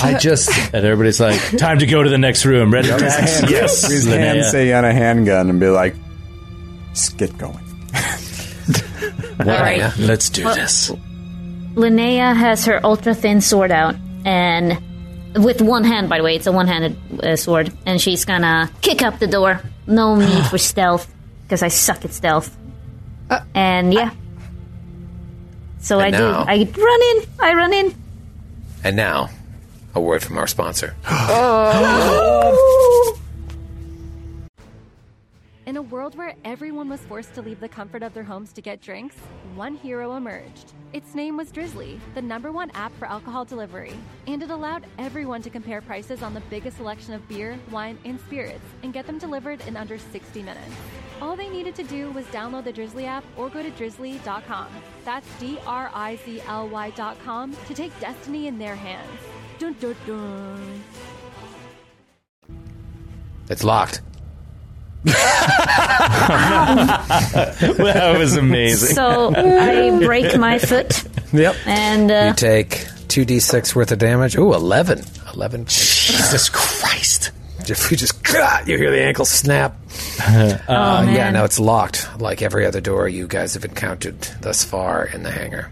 I just, and everybody's like, time to go to the next room. Ready? Dax? yes. His Linnea. hand say on a handgun and be like, just get going. All right. Let's do this. Linnea has her ultra thin sword out, and with one hand, by the way, it's a one handed uh, sword, and she's gonna kick up the door. No need for stealth, because I suck at stealth. and yeah. So I And do. now- I run in. I run in. And now, a word from our sponsor. In a world where everyone was forced to leave the comfort of their homes to get drinks, one hero emerged. Its name was Drizzly, the number one app for alcohol delivery, and it allowed everyone to compare prices on the biggest selection of beer, wine, and spirits and get them delivered in under 60 minutes. All they needed to do was download the Drizzly app or go to drizzly.com. That's D R I Z L Y.com to take destiny in their hands. Dun dun dun. It's locked. that was amazing. So I break my foot, Yep. and uh, You take 2d6 worth of damage. Ooh, 11. 11. Jesus Christ. If you just, God, you hear the ankle snap. oh Uh, man, yeah, no, it's locked, like every other door you guys have encountered thus far in the hangar.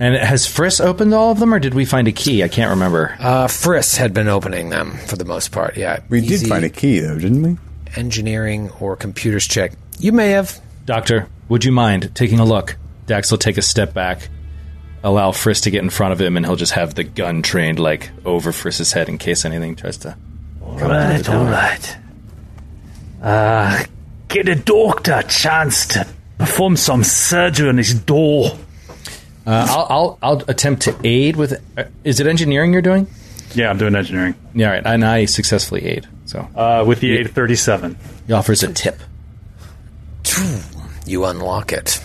And has Friss opened all of them, or did we find a key? I can't remember. Uh, Friss had been opening them for the most part, yeah. We did find a key, though, didn't we? Engineering or computers check. You may have. Doctor, would you mind taking a look? Dax will take a step back, allow Friss to get in front of him, and he'll just have the gun trained like over Friss's head in case anything tries to. Right, all right. Uh, get a doctor a chance to perform some surgery on his door. Uh, I'll, I'll I'll attempt to aid with. Uh, is it engineering you're doing? Yeah, I'm doing engineering. Yeah, all right. And I successfully aid. So Uh, with the aid, 37. he offers a tip. You unlock it.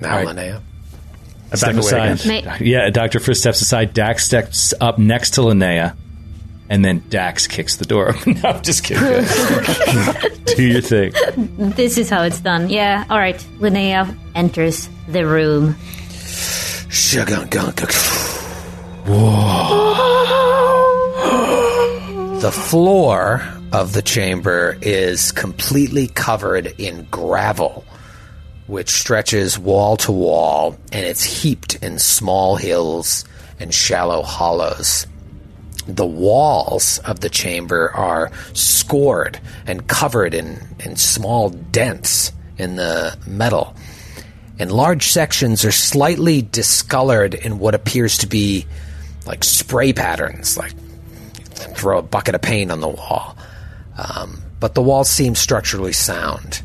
Now, All right. Linnea. I Step back away aside. again. Ma- Yeah, Doctor Friss steps aside. Dax steps up next to Linnea, and then Dax kicks the door open. no, I'm just kidding. Do your thing. this is how it's done. Yeah, all right. Linnea enters the room. Shugunk. The floor of the chamber is completely covered in gravel, which stretches wall to wall, and it's heaped in small hills and shallow hollows. The walls of the chamber are scored and covered in, in small dents in the metal and large sections are slightly discolored in what appears to be like spray patterns, like throw a bucket of paint on the wall. Um, but the walls seem structurally sound.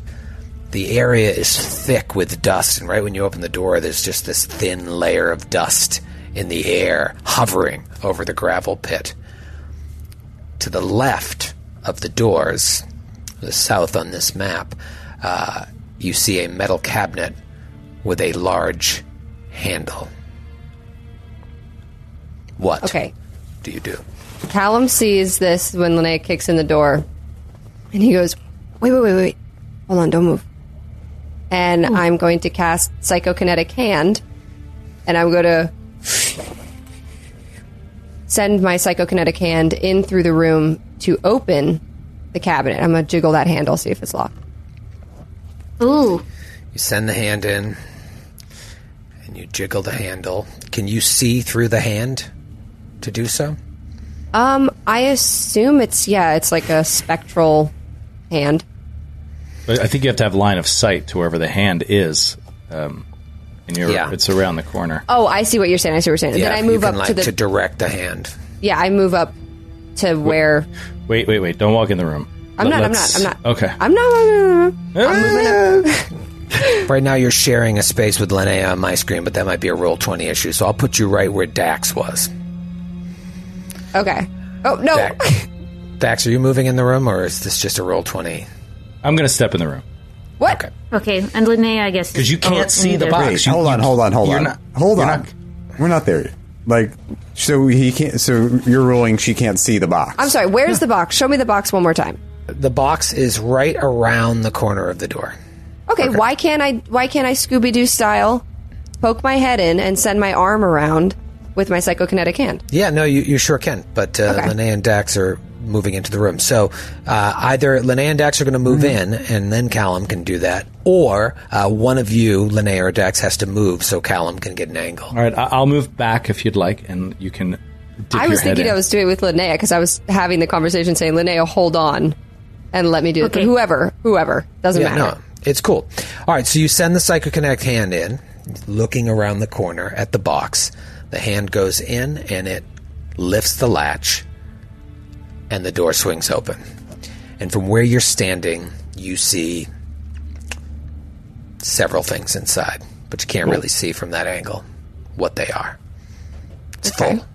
The area is thick with dust, and right when you open the door, there's just this thin layer of dust in the air hovering over the gravel pit. To the left of the doors, the south on this map, uh, you see a metal cabinet with a large handle. What Okay. do you do? Callum sees this when Linnea kicks in the door, and he goes, "Wait, wait, wait, wait! Hold on, don't move." And hmm. I'm going to cast Psychokinetic Hand, and I'm going to send my Psychokinetic Hand in through the room to open the cabinet. I'm going to jiggle that handle, see if it's locked. Ooh, You send the hand in, and you jiggle the handle. Can you see through the hand to do so? Um, I assume it's yeah, it's like a spectral hand. But I think you have to have line of sight to wherever the hand is. Um, and you're, Yeah. it's around the corner. Oh, I see what you're saying. I see what you're saying. yeah, then I you move can, up like, to the to direct the hand. yeah, I move up to where Wait, wait, wait! Don't walk in the room. I'm Let- not. I'm not. I'm not. Okay. I'm not. I'm moving up. Right now, you're sharing a space with Linnea on my screen, but that might be a roll twenty issue. So I'll put you right where Dax was. Okay. Oh no. Dax, Dax, are you moving in the room, or is this just a roll twenty? I'm going to step in the room what? Okay. okay. And Linnea, I guess. because you can't oh, see the box. Wait, You- hold on, hold on, hold you're on, not- hold you're on. not- We're not there yet. Like, so he can't. So you're ruling she can't see the box. I'm sorry. Where's the box? Show me the box one more time. The box is right around the corner of the door. Okay. Why can't I? Why can't I Scooby Doo style poke my head in and send my arm around with my psychokinetic hand. Yeah, no, you, you sure can. But uh, Okay. Linnea and Dax are moving into the room. So uh, either Linnea and Dax are going to move in, and then Callum can do that, or uh, one of you, Linnea or Dax, has to move so Callum can get an angle. All right, I- I'll move back if you'd like, and you can. Dip I your was head thinking in. I was doing it with Linnea because I was having the conversation saying, Linnea, hold on and let me do it. But whoever, whoever, doesn't Yeah, matter. no, it's cool. All right, so you send the Psychokinetic hand in, looking around the corner at the box. The hand goes in and it lifts the latch, and the door swings open. And from where you're standing, you see several things inside, but you can't really see from that angle what they are. It's Okay. full.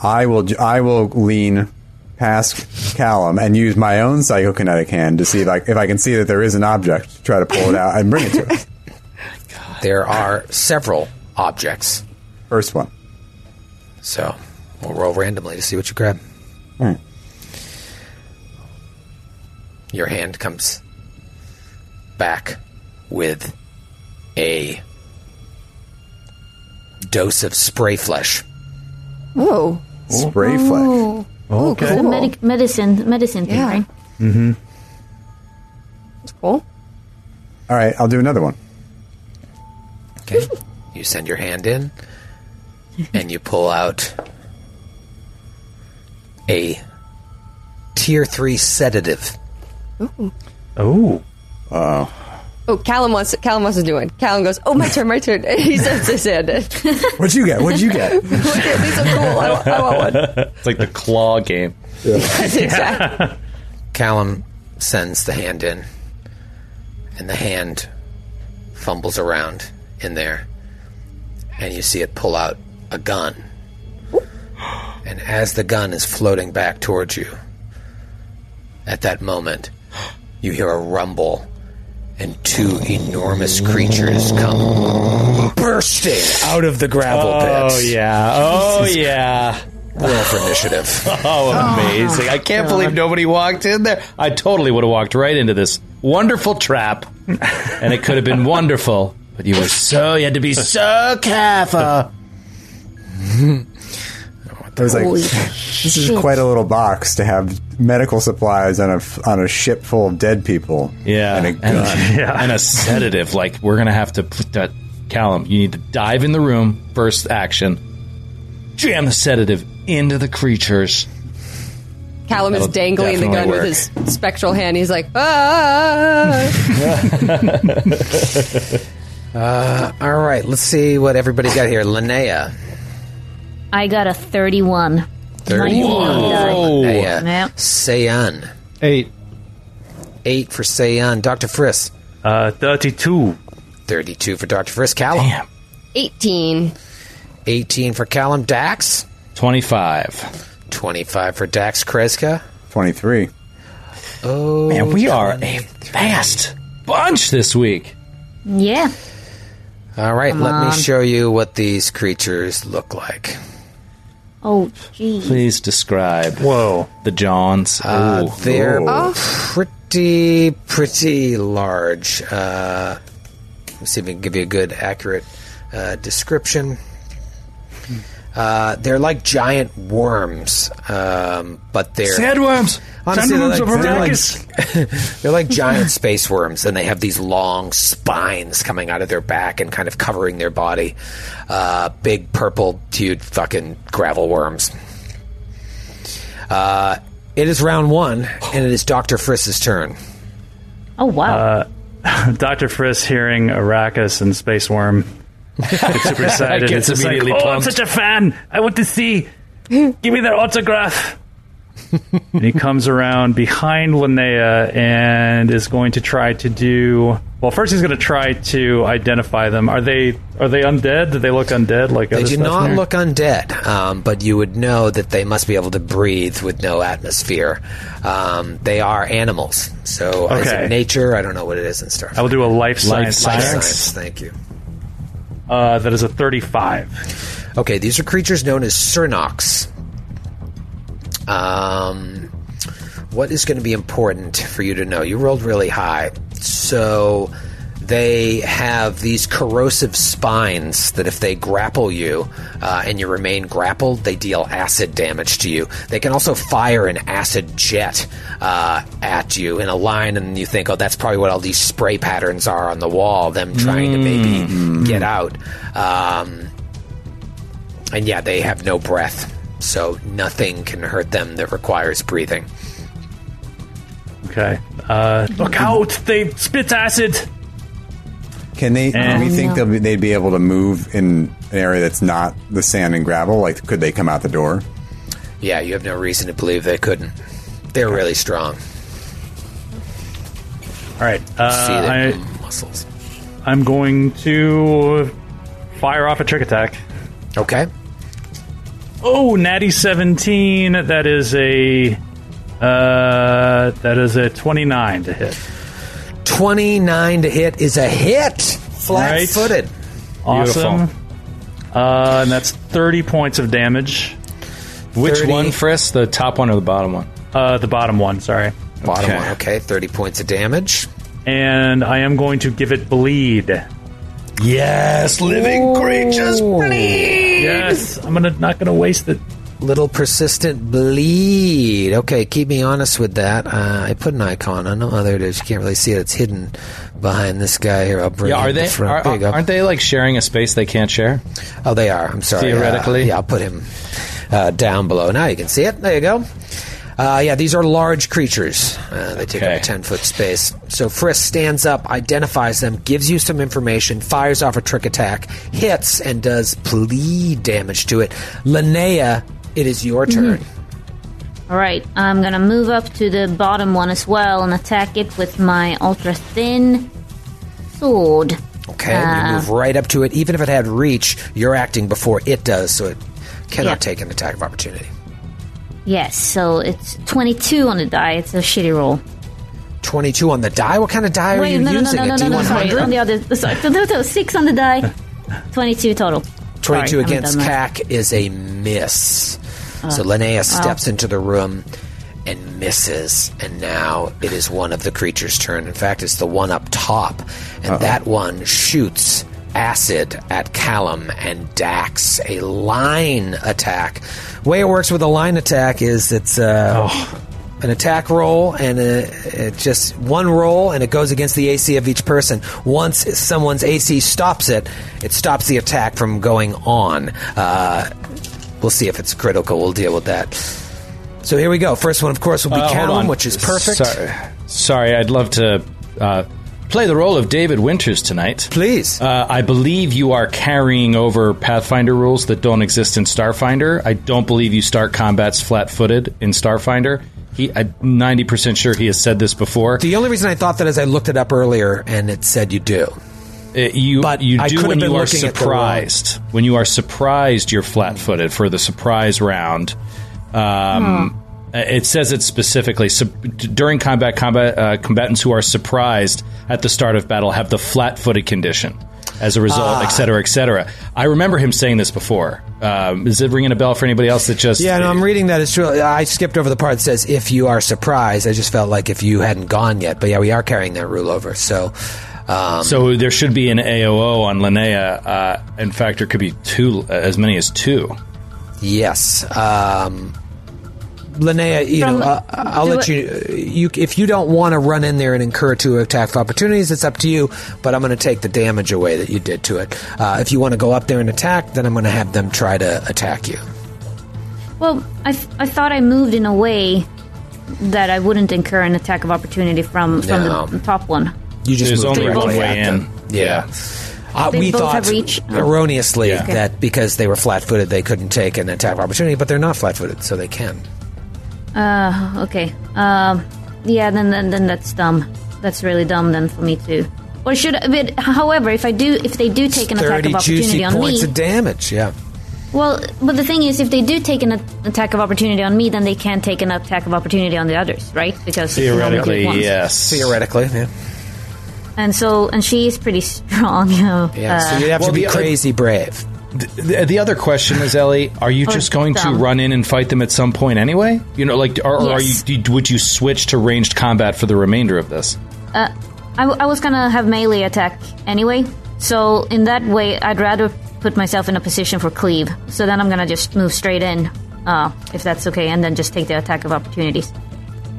I will. j- I will lean past Callum and use my own psychokinetic hand to see if I, if I can see that there is an object. to Try to pull it out and bring it to us. There are several objects, First one. So we'll roll randomly to see what you grab. All right. your hand comes back with a dose of spray flesh. Whoa. Spray flesh. Okay. The medic- medicine, medicine thing, Yeah. right? Mm-hmm. That's cool. All right, I'll do another one. Okay. you send your hand in and you pull out a tier 3 sedative. Oh. Oh, Oh, Callum wants Callum wants to do it. Callum goes, "Oh, my turn, my turn." he says this hand. What'd you get? What'd you get? Look these are cool. I, want- I want one. It's like the claw game. That's exactly. Callum sends the hand in, and the hand fumbles around in there, and you see it pull out a gun. And as the gun is floating back towards you, at that moment, you hear a rumble, and two enormous creatures come bursting out of the gravel oh, pits. Oh yeah. Oh yeah. Roll for initiative. Oh, amazing! I can't believe nobody walked in there. I totally would have walked right into this wonderful trap, and it could have been wonderful. But you were so you had to be so careful. I was like, this is quite a little box to have medical supplies on a f- on a ship full of dead people. Yeah, and a and, gun. Yeah. and a sedative. Like we're gonna have to put that. Callum, you need to dive in the room. First action. Jam the sedative into the creatures. Callum is That'll dangling the gun definitely with his spectral hand. He's like, "Ah!" All right, let's see what everybody got here. Linnea. I got a 31. 31. Whoa. Linnea. Yeah. Sayan. Eight. Eight for Sayan. Dr. Friss. Uh, 32. 32 for Dr. Friss. Callum. Damn. 18. 18 for Callum. Dax. Twenty-five. 25 for Dax Kreska. Twenty three. Oh, Man, we are a fast bunch this week. Yeah. All right, let me show you what these creatures look like. Oh, geez. Please describe Whoa. the Johns. Uh, Ooh. they're Oh. pretty, pretty large. Uh, let's see if we can give you a good, accurate uh, description. Uh, they're like giant worms, um, but they're Sandworms. Honestly, they're like, Sandworms of they're, like, Arrakis. they're like giant space worms, and they have these long spines coming out of their back and kind of covering their body. Uh, big purple hued fucking gravel worms. Uh, it is round one, and it is Doctor Friss's turn. Oh, wow. Dr. Friss hearing Arrakis and Space Worm gets super excited. Gets it's just like, immediately oh, I'm such a fan. I want to see. Give me that autograph. and he comes around behind Linnea and is going to try to do. Well, first he's going to try to identify them. Are they are they undead? Do they look undead? Like They other do not here? look undead, um, but you would know that they must be able to breathe with no atmosphere. Um, they are animals, so is Okay. it nature? I don't know what it is in Star. I will do a life science. Life science. science. Thank you. Uh, that is a thirty-five. Okay, these are creatures known as Cernox. Um, what is going to be important for you to know? You rolled really high, so they have these corrosive spines that if they grapple you uh, and you remain grappled, they deal acid damage to you. They can also fire an acid jet uh, at you in a line, and you think, oh, that's probably what all these spray patterns are on the wall, them trying to maybe get out. Um, and yeah, they have no breath, so nothing can hurt them that requires breathing. Okay. Uh, look out! They spit acid. Can they? Do And- we think no. they'll be, they'd be able to move in an area that's not the sand and gravel? Like, could they come out the door? Yeah, you have no reason to believe they couldn't. They're really strong. All right. Uh, See their I, muscles. I'm going to fire off a trick attack. Okay. Oh, natty 17. That is a uh, that is a 29 to hit. 29 to hit is a hit. Flat footed. Awesome. Uh, and that's 30 points of damage. Which 30. one, Friss? The top one or the bottom one? Uh, the bottom one, sorry. Bottom Okay. one. Okay, 30 points of damage. And I am going to give it bleed. Yes, living creatures bleed. Yes, I'm gonna not gonna waste it. Little persistent bleed. Okay, keep me honest with that. Uh, I put an icon on. Oh, there it is. You can't really see it. It's hidden behind this guy here. I'll bring Yeah, are the they? front. Are, there you go. aren't they like sharing a space they can't share? Oh, they are. I'm sorry. Theoretically? Uh, yeah, I'll put him uh, down below. Now you can see it. There you go. Uh, yeah, these are large creatures. Uh, they take up a 10 foot space. So Frisk stands up, identifies them, gives you some information, fires off a trick attack, hits, and does bleed damage to it. Linnea, it is your turn. All right, I'm gonna move up to the bottom one as well and attack it with my ultra thin sword. Okay, you Uh, move right up to it. Even if it had reach, you're acting before it does, so it cannot Yeah. take an attack of opportunity. Yes, so it's 22 on the die. It's a shitty roll. 22 on the die? What kind of die are you no, no, no, using? no, a no, no, no, sorry. On the other, sorry, no, no, no, six on the die. 22 total. 22 Sorry, against. KAC is a miss. So Linnea steps into the room and misses. And now it is one of the creature's turn. In fact, it's the one up top. And that one shoots acid at Callum and Dax. A line attack. way it works with a line attack is it's uh, an attack roll and a, it just one roll and it goes against the AC of each person. Once someone's AC stops it, it stops the attack from going on. Uh, we'll see if it's critical. We'll deal with that. So here we go. First one, of course, will be Uh, which is perfect. Sorry, sorry I'd love to uh, play the role of David Winters tonight. Please. Uh, I believe you are carrying over Pathfinder rules that don't exist in Starfinder. I don't believe you start combats flat-footed in Starfinder. He, I'm 90% sure he has said this before. the only reason I thought that is I looked it up earlier and it said you do. Uh, you But you do when you are looking at the wrong- surprised. When you are surprised, you're flat-footed for the surprise round. Um, It says it specifically. Sub- during combat, combat uh, combatants who are surprised at the start of battle have the flat-footed condition. As a result, et cetera, et cetera. I remember him saying this before. Um, is it ringing a bell for anybody else that just? Yeah, no, I'm reading that. It's true. I skipped over the part that says if you are surprised. I just felt like if you hadn't gone yet. But yeah, we are carrying that rule over. So, um, So there should be an AOO on Linnea. Uh, in fact, there could be two, as many as two. yes. Um, Linnea, you From- know, uh, I'll let you, you. If you don't want to run in there and incur two attack opportunities, it's up to you. But I'm going to take the damage away that you did to it. Uh, if you want to go up there and attack, then I'm going to have them try to attack you. Well, I, th- I thought I moved in a way that I wouldn't incur an attack of opportunity from, from No. the top one. You just There's moved only directly one way at them. in. Yeah. Uh, They we both thought have reach? Oh. erroneously Yeah. that because they were flat-footed, they couldn't take an attack of opportunity, but they're not flat-footed, so they can. Uh, okay. Um, yeah, then, then then that's dumb. That's really dumb then for me too. Or should but however, if I do if they do take an attack Thirty of opportunity juicy on points me, of damage. Yeah. well, but the thing is, if they do take an a- attack of opportunity on me, then they can't take an attack of opportunity on the others, right? Because you only Theoretically, once. yes. Theoretically, yeah. And so, and she is pretty strong. You know, Yeah. so uh, you'd have well, to be the other- crazy brave. The, the other question is, Ellie, are you just going to run in and fight them at some point anyway? You know, like, or, or are you? Yes. Would you switch to ranged combat for the remainder of this? I, w- I was gonna have melee attack anyway, so in that way, I'd rather put myself in a position for cleave. So then I'm gonna just move straight in, uh, if that's okay, and then just take the attack of opportunities.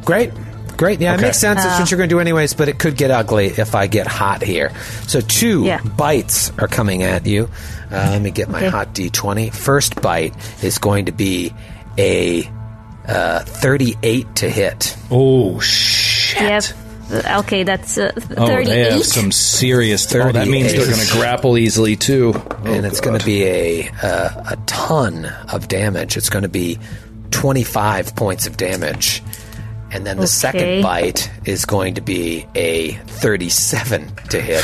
Great. Great. Yeah, it makes sense. It's what you're going to do anyways, but it could get ugly if I get hot here. So two Yeah. bites are coming at you. Uh, let me get my Okay. hot d20. First bite is going to be a uh, 38 to hit. Oh shit! Yep. Okay, that's uh, Oh, they have some serious. Oh, that means they're going to grapple easily too. and Oh, it's going to be a, uh, a ton of damage. It's going to be 25 points of damage. And then the second bite is going to be a 37 to hit.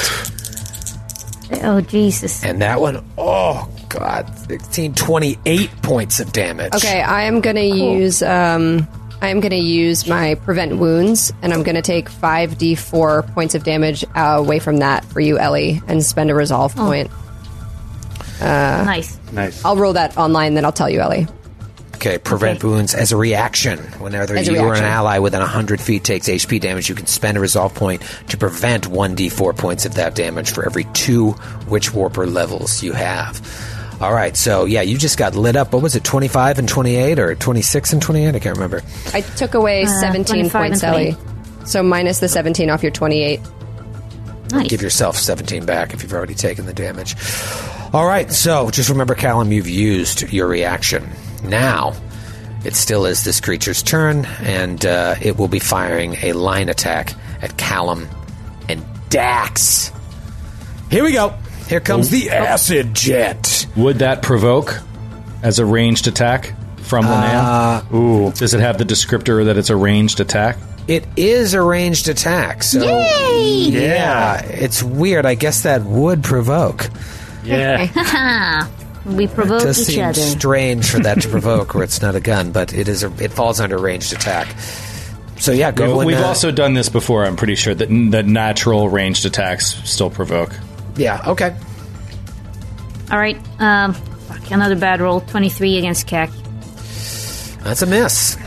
oh, Jesus. And that one, oh god, 16, 28 points of damage. Okay, I am going to use um, I am going to use my prevent wounds, and I'm going to take five d4 points of damage uh, away from that for you, Ellie, and spend a resolve point. nice. Nice. I'll roll that online, then I'll tell you, Ellie. Okay, prevent Okay. wounds as a reaction. Whenever As a you or an ally within 100 feet takes HP damage, you can spend a resolve point to prevent 1d4 points of that damage for every two Witch Warper levels you have. All right, so yeah, you just got lit up. What was it, 25 and 28 or 26 and 28? I can't remember. I took away 17 points, Ellie. So minus the 17 off your 28. Nice. Give yourself 17 back if you've already taken the damage. All right, so just remember, Callum, you've used your reaction. Now, it still is this creature's turn, and uh, it will be firing a line attack at Callum and Dax. Here we go. Here comes the acid jet. Would that provoke as a ranged attack from Linnea? Ooh. Does it have the descriptor that it's a ranged attack? It is a ranged attack, so yeah, it's weird. I guess that would provoke. Yeah. we provoke does each seem other. strange for that to provoke, where it's not a gun, but it is. A, it falls under ranged attack. So yeah, go. and, We've uh, also done this before. I'm pretty sure that that natural ranged attacks still provoke. yeah. Okay. All right. Um, fuck, another bad roll. 23 against KAC. That's a miss.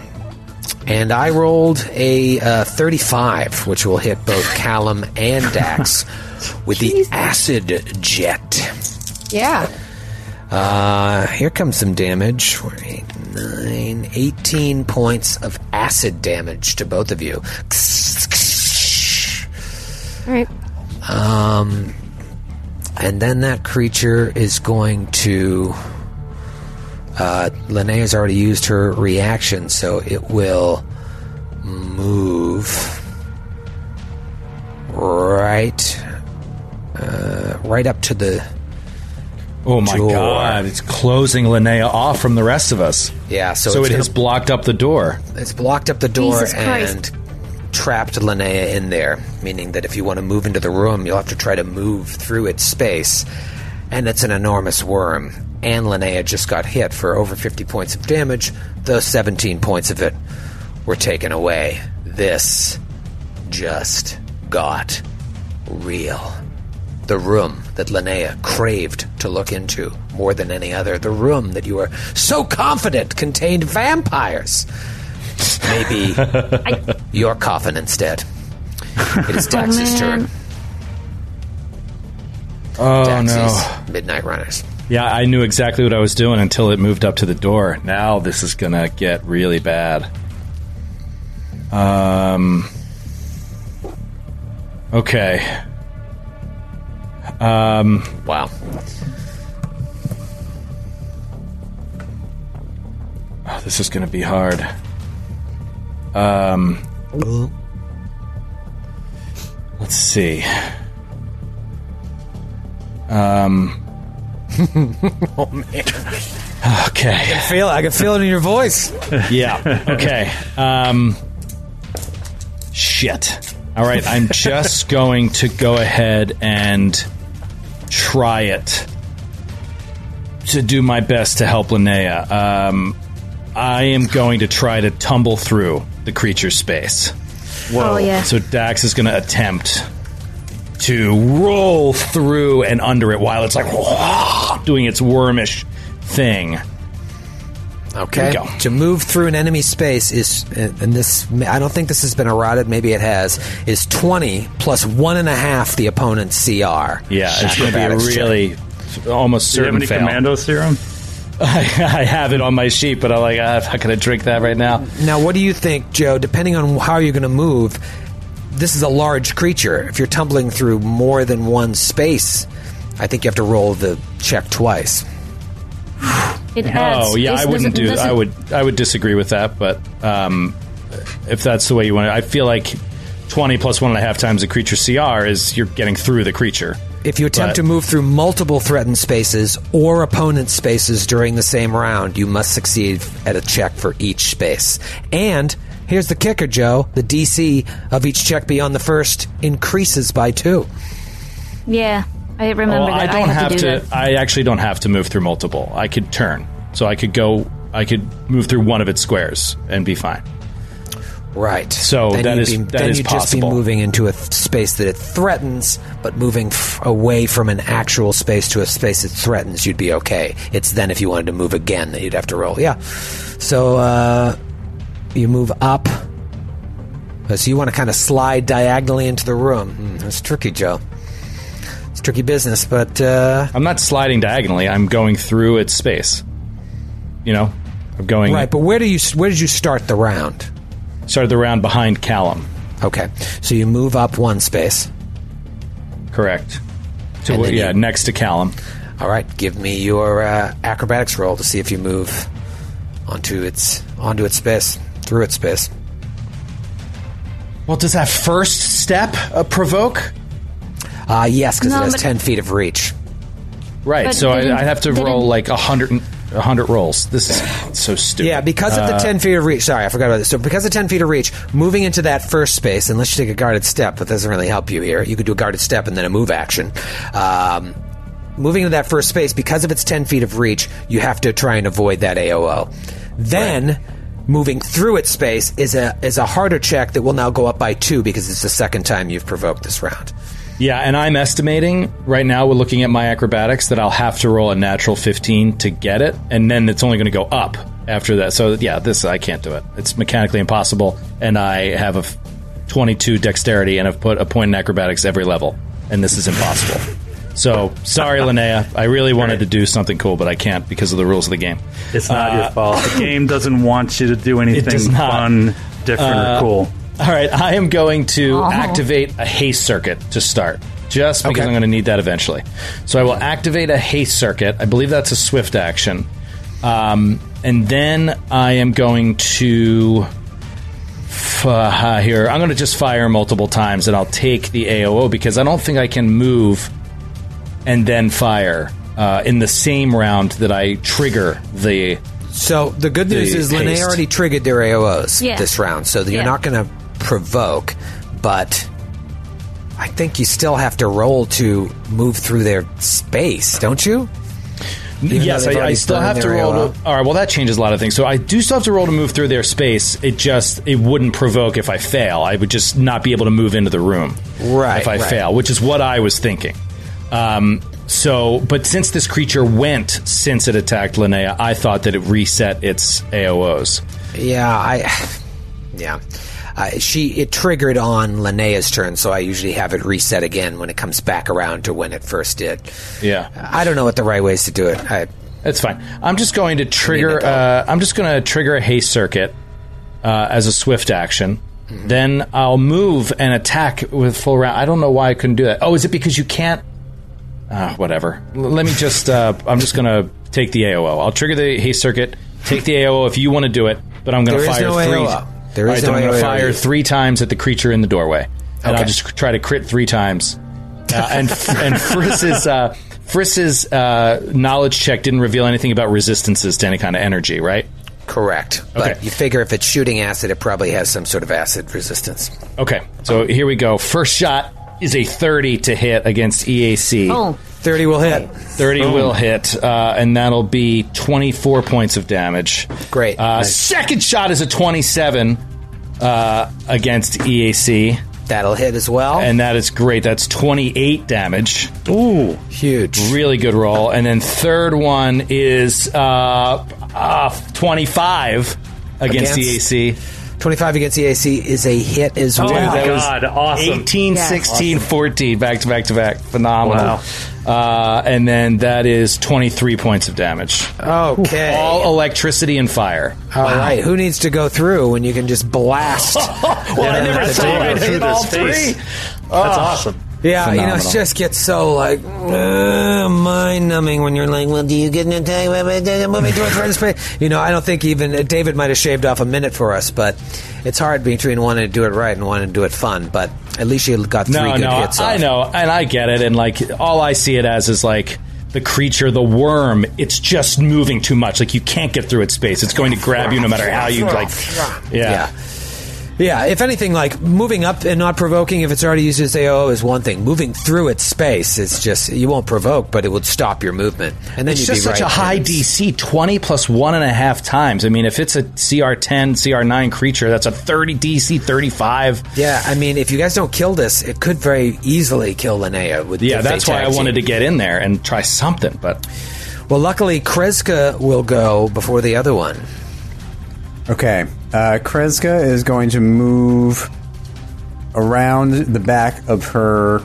And I rolled a uh, 35, which will hit both Callum and Dax with the acid jet. Yeah. Uh, here comes some damage. Four, eight, nine, 18 points of acid damage to both of you. All right. Um, and then that creature is going to. Uh, Linnea's already used her reaction, so it will move right, uh, right up to the. Oh my Door. god! It's closing Linnea off from the rest of us. Yeah, so, So, it gonna- has blocked up the door. It's blocked up the door Jesus Christ. and trapped Linnea in there, meaning that if you want to move into the room, you'll have to try to move through its space. And it's an enormous worm. And Linnea just got hit for over 50 points of damage. Those 17 points of it were taken away. This just got real. The room that Linnea craved to look into more than any other. The room that you were so confident contained vampires. Maybe your coffin instead. It is Dax's man. turn. Oh Dax's no! Midnight Runners. Yeah, I knew exactly what I was doing until it moved up to the door. Now this is gonna get really bad. Um. Okay. Um. Wow. oh, this is gonna be hard. Um. Let's see. Um. Oh man. Okay. I can feel it. I can feel it in your voice. Yeah. Okay. Um. Shit. All right. I'm just going to go ahead and try it to do my best to help Linnea. Um, I am going to try to tumble through the creature's space. Oh, yeah. So Dax is going to attempt to roll through and under it while it's like doing its wormish thing. Okay. Here we go. To move through an enemy space is, uh, and this, I don't think this has been eroded, maybe it has, is 20 plus one and a half the opponent's CR. Yeah, it's going to be a Acrobatics check. really almost Do you have certain any fail. commando serum? I have it on my sheet, but I'm like, I'm not going to drink that right now. Now, what do you think, Joe? Depending on how you're going to move, this is a large creature. If you're tumbling through more than one space, I think you have to roll the check twice. It adds. Oh yeah, I wouldn't do. I would. I would disagree with that. But um, if that's the way you want it, I feel like twenty plus one and a half times the creature CR is you're getting through the creature. If you attempt But- to move through multiple threatened spaces or opponent spaces during the same round, you must succeed at a check for each space. And here's the kicker, Joe: the DC of each check beyond the first increases by two. Yeah, I remember Well, that. I don't had have to. to. Do that. I actually don't have to move through multiple. I could turn, so I could go. I could move through one of its squares and be fine. Right. So then that you'd be, that then is you'd just be moving into a th- space that it threatens, but moving f- away from an actual space to a space it threatens, you'd be okay. It's then if you wanted to move again that you'd have to roll. Yeah. So uh, you move up. Uh, So you want to kind of slide diagonally into the room. Hmm, that's tricky, Joe. It's tricky business, but uh, I'm not sliding diagonally. I'm going through its space. You know, I'm going. right. But where do you where did you start the round? Started the round behind Callum. Okay, so you move up one space. Correct. To And then yeah, you- next to Callum. All right, give me your uh, acrobatics roll to see if you move onto its onto its space through its space. Well, does that first step uh, provoke? Uh, yes, because No, it has but- ten feet of reach. Right. But so I, didn't- I have to didn't- roll like a hundred and a hundred rolls. This is so stupid. Yeah, because of the Uh, ten feet of reach. Sorry, I forgot about this. So because of ten feet of reach, moving into that first space, unless you take a guarded step, that doesn't really help you here. You could do a guarded step and then a move action. Um, moving into that first space, because of its ten feet of reach, you have to try and avoid that AOO. Then. Moving through its space is a is a harder check that will now go up by two because it's the second time you've provoked this round. Yeah, and I'm estimating right now. We're looking at my acrobatics that I'll have to roll a natural 15 to get it, and then it's only going to go up after that. So yeah, this I can't do it. It's mechanically impossible, and I have a 22 dexterity, and I've put a point in acrobatics every level, and this is impossible. So sorry, Linnea. I really wanted to do something cool, but I can't because of the rules of the game. It's not Uh, your fault. The game doesn't want you to do does anything not. fun, different, Uh, or cool. All right, I am going to Oh. activate a haste circuit to start, just because Okay. I'm going to need that eventually. So I will activate a haste circuit. I believe that's a swift action. Um, and then I am going to. F- uh, here, I'm going to just fire multiple times and I'll take the AOO because I don't think I can move and then fire uh, in the same round that I trigger the. So the good news The is Linnea already triggered their AOs Yeah. this round, so that you're Yeah. not going to provoke, but I think you still have to roll to move through their space, don't you? Even yes, I, I still have to roll. To, all right, well that changes a lot of things. So I do still have to roll to move through their space. It just it wouldn't provoke if I fail. I would just not be able to move into the room. Right, If I right. fail, which is what I was thinking. Um, so, but since this creature went since it attacked Linnea, I thought that it reset its AOs. Yeah, I. Yeah. Uh, she it triggered on Linnea's turn, so I usually have it reset again when it comes back around to when it first did. Yeah, I don't know what the right ways to do it. I, That's fine. I'm just going to trigger. Uh, I'm just going to trigger a haste circuit uh, as a swift action. Then I'll move and attack with full round. I don't know why I couldn't do that. Oh, is it because you can't? Uh, whatever. L- let me just. Uh, I'm just going to take the AOO. I'll trigger the haste circuit. Take the AOO if you want to do it. But I'm going to fire no three. AOO. There All right, then no I'm going to AOO. fire three times at the creature in the doorway, and I'll just try to crit three times. Uh, and and Friss's uh, Friss's uh, knowledge check didn't reveal anything about resistances to any kind of energy, right? correct. But Okay. you figure if it's shooting acid, it probably has some sort of acid resistance. Okay, so here we go. First shot is a 30 to hit against EAC. Oh, 30 will hit. 30 will hit, uh, and that'll be 24 points of damage. Great. Uh, Nice. Second shot is a 27 uh, against EAC, That'll hit as well. and that is great. That's 28 damage. Ooh. Huge. Really good roll. And then third one is uh, Uh, 25 against, Against? the AC. 25 against EAC is a hit as Oh well. my that was god, awesome. 18, Yes. 16, 14, back to back to back. Phenomenal. Wow. Uh, and then that is 23 points of damage. Okay. All electricity and fire. All right. Who needs to go through when you can just blast? well, I never the saw door. it Through hit this all face. three. That's awesome. Yeah, you know, it Phenomenal. just gets so like uh, mind numbing when you're like, well, do you get an attack? Moving towards red space. You know, I don't think even David might have shaved off a minute for us, but it's hard between wanting to do it right and wanting to do it fun. But at least you got three No, good no, hits. I off. know, and I get it, and like all I see it as is like the creature, the worm. It's just moving too much. Like you can't get through its space. It's going to grab you no matter how you like. Yeah. Yeah. Yeah, if anything, like moving up and not provoking, if it's already used as AO, is one thing. Moving through its space is just you won't provoke, but it would stop your movement, and then It's you'd just be such right a high DC, twenty plus one and a half times. I mean, if it's a CR ten, CR nine creature, that's a thirty DC, thirty five. Yeah, I mean, if you guys don't kill this, it could very easily kill Linnea. With Yeah, if that's why I wanted to get in there and try something. But Well, luckily, Kreska will go before the other one. Okay. Uh, Kreska is going to move around the back of her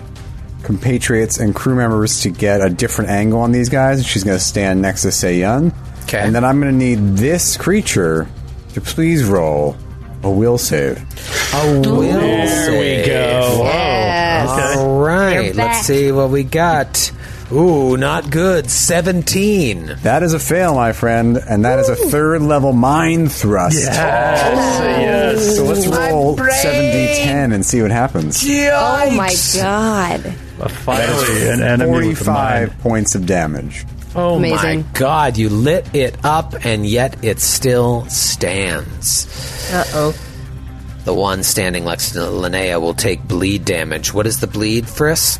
compatriots and crew members to get a different angle on these guys. She's going to stand next to Seiyun. Okay. And then I'm going to need this creature to please roll a will save. A will there we go. Yes. All right, You're let's see what we got. Ooh, not good. 17. That is a fail, my friend, and that is a third level mind thrust. yes. So let's roll 7d10 and see what happens. Oh my god. Uh, Finally, an enemy with a 45 mind. points of damage. Oh Amazing. my god, you lit it up and yet it still stands. Uh oh. The one standing next to Linnea will take bleed damage. What is the bleed, Friss?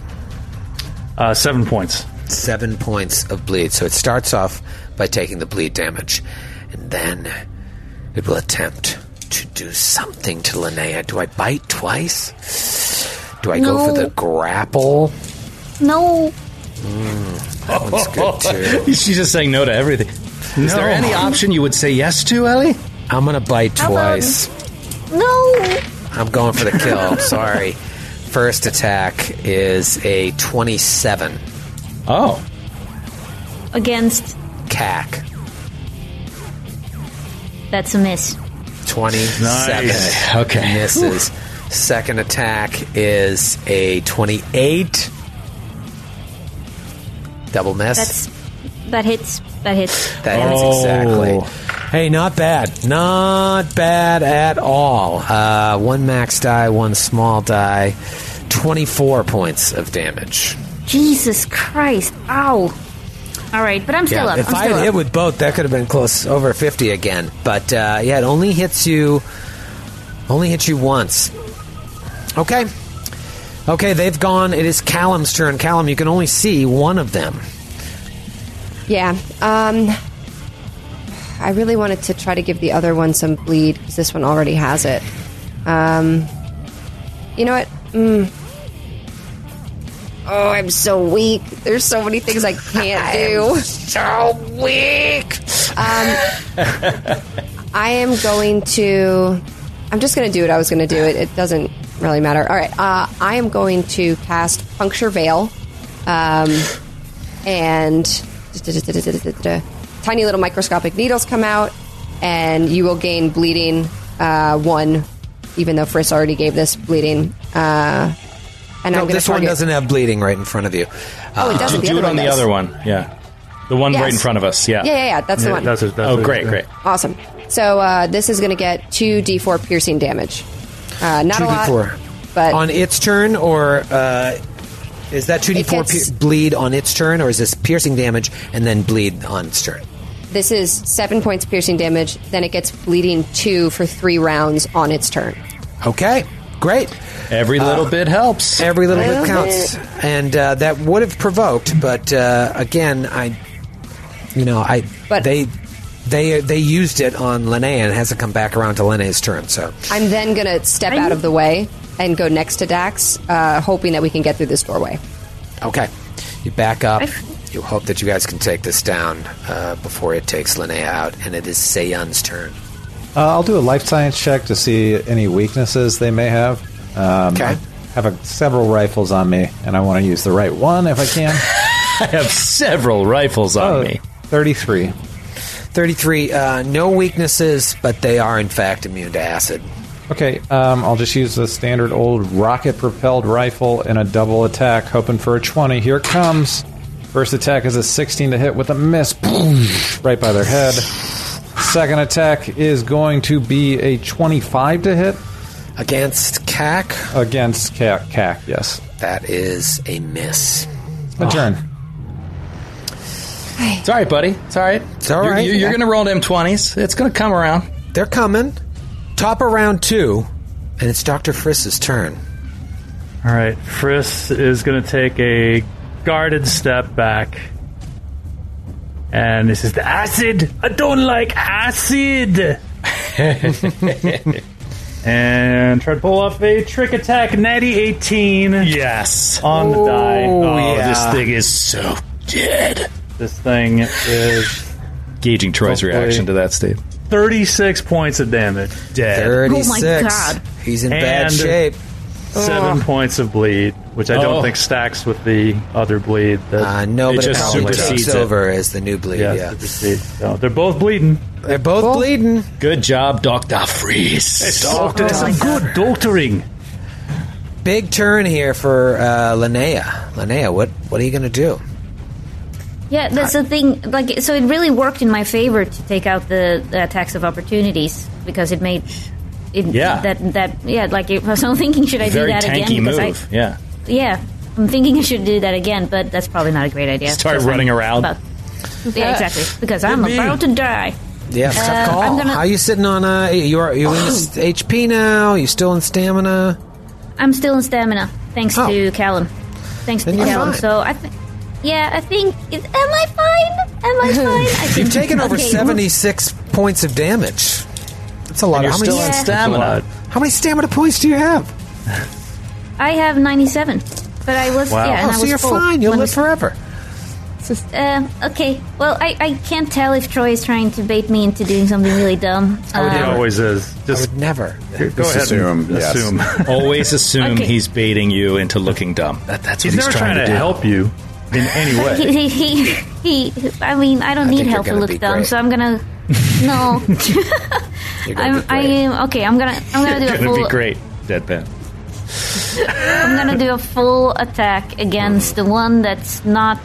Uh, seven points. Seven points of bleed. So it starts off by taking the bleed damage, and then it will attempt to do something to Linnea. Do I bite twice? Do I go for the grapple? No. That one's good too. she's just saying no to everything. Is there any option you would say yes to, Ellie? I'm gonna bite How about- twice. No. I'm going for the kill. Sorry. First attack is a 27 Oh, Against. KAC. That's a miss. 27 Nice. Okay. misses. Second attack is a 28. Double miss. That's. That hits. That hits. that hits Oh. exactly. Hey, not bad. Not bad at all. Uh, one max die, one small die. 24 points of damage. Jesus Christ. Ow. All right, but I'm still up. If I'm I had up. hit with both, that could have been close over 50 again. But uh, yeah, it only hits you. Only hits you once. Okay. Okay, they've gone. It is Callum's turn. Callum, you can only see one of them. Yeah. Um I really wanted to try to give the other one some bleed because this one already has it. Um You know what? Mm. Oh, I'm so weak. There's so many things I can't do. So weak. I am going to. I'm just going to do what I was going to do. It, it doesn't really matter. All right. Uh, I am going to cast Puncture Veil. Um, and tiny little microscopic needles come out, and you will gain bleeding uh, one, even though Friss already gave this bleeding. Uh, and No, I'm going this to one target. doesn't have bleeding right in front of you. Oh, it Uh, doesn't. The do other it on the does. other one. Yeah, the one right in front of us. Yeah. Yeah, yeah, yeah. That's the one. that's a, that's Oh, a- great, great. Awesome. So uh, this is going to get two d4 piercing damage. Uh, not a lot, 2d4. but on its turn, or uh, is that 2d4 It gets- pi- bleed on its turn, or is this piercing damage and then bleed on its turn? This is seven points piercing damage. Then it gets bleeding two for three rounds on its turn. Okay, great. Every little bit helps. Every little bit Little counts, and uh, that would have provoked. But uh, again, I, you know, I But- they they they used it on Linnea and it hasn't come back around to Linnea's turn. So I'm then going to step I'm- out of the way and go next to Dax, uh, hoping that we can get through this doorway. okay, you back up, I've- you hope that you guys can take this down uh, before it takes Linnea out, and it is Seyun's turn. Uh, I'll do a life science check to see any weaknesses they may have. Um, Okay. I have a, several rifles on me, and I want to use the right one if I can. I have several rifles on Oh, me. 33. 33, uh, no weaknesses, but they are in fact immune to acid. Okay, um, I'll just use the standard old rocket propelled rifle in a double attack, hoping for a 20. Here it comes. First attack is a 16 to hit with a miss. Right by their head. Second attack is going to be a 25 to hit Against KAC, against KAC, KAC yes. that is a miss. My turn. It's all right, buddy. It's all right. It's all You're- You're, you're going to roll them 20s. It's going to come around. They're coming. Top of round two, and it's Dr. Friss's turn. All right, Friss is going to take a guarded step back. And this is the acid. I don't like acid. and try to pull off a trick attack, natty 18 Yes. on the die. Oh, oh, yeah. this thing is so dead. This thing is Gauging Troy's Hopefully- reaction to that state. 36 points of damage, Dead. 36. God. He's in bad And- shape. Seven points of bleed, which I don't Oh. think stacks with the other bleed. That, Uh, no, It but it just probably supersedes takes it. over as the new bleed. yeah, Yeah, supersede. So they're both bleeding. they're both bleeding. Good job, Dr. Freeze. Doctor, this is good doctoring. Big turn here for uh, Linnea. Linnea, what what are you going to do? Yeah, that's the thing. Like, so it really worked in my favor to take out the, the attacks of opportunities because it made it Yeah. that that yeah. Like, it, I'm thinking, should I Very do that tanky again? Because move. yeah. I, yeah, I'm thinking I should do that again, but that's probably not a great idea. Start because I'm running around. about- yeah, exactly. Because I'm me. about to die. Yeah, Uh, tough call. I'm gonna- How are you sitting on? Uh, you are you in HP now? You still in stamina? I'm still in stamina, thanks Oh. to Callum. Thanks Then to Callum. fine. So I think, yeah, I think. Is, am I fine? Am I fine? I think, You've taken over okay, seventy six points of damage. That's a lot. You're How many, still in Yeah. stamina. how many stamina points do you have? I have 97, but I was Wow. yeah, and oh, I so was you're full fine. You'll live we- forever. Uh, okay. Well, I, I can't tell if Troy is trying to bait me into doing something really dumb. Oh he Uh, always is. I Just would never. go Just ahead assume, and yes. assume. Always assume Okay. he's baiting you into looking dumb. That, that's what He's he's, never trying, to, do. help you in any way. he, he, he, he, I mean, I don't I need help to look dumb, great. so I'm gonna. No, You're gonna I'm. I am okay. I'm gonna. I'm gonna do a Gonna full. be great, deadpan. I'm gonna do a full attack against the one that's not.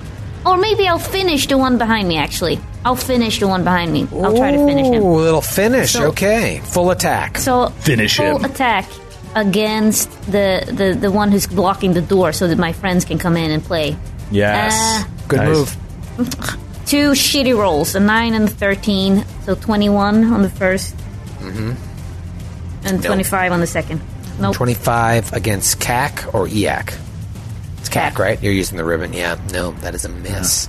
Or maybe I'll finish the one behind me. Actually, I'll finish the one behind me. I'll try to finish him. Ooh, little finish. So- okay, full attack. So Finish it. full him. attack against the, the the one who's blocking the door, so that my friends can come in and play. Yes. Uh, Good Nice. move. two shitty rolls, a nine and a thirteen, so twenty-one on the 1st Mm-hmm. and twenty-five on the second. Nope. Twenty five against KAC or EAC. It's KAC, KAC. right? You're using the ribbon. Yeah. No, that is a miss.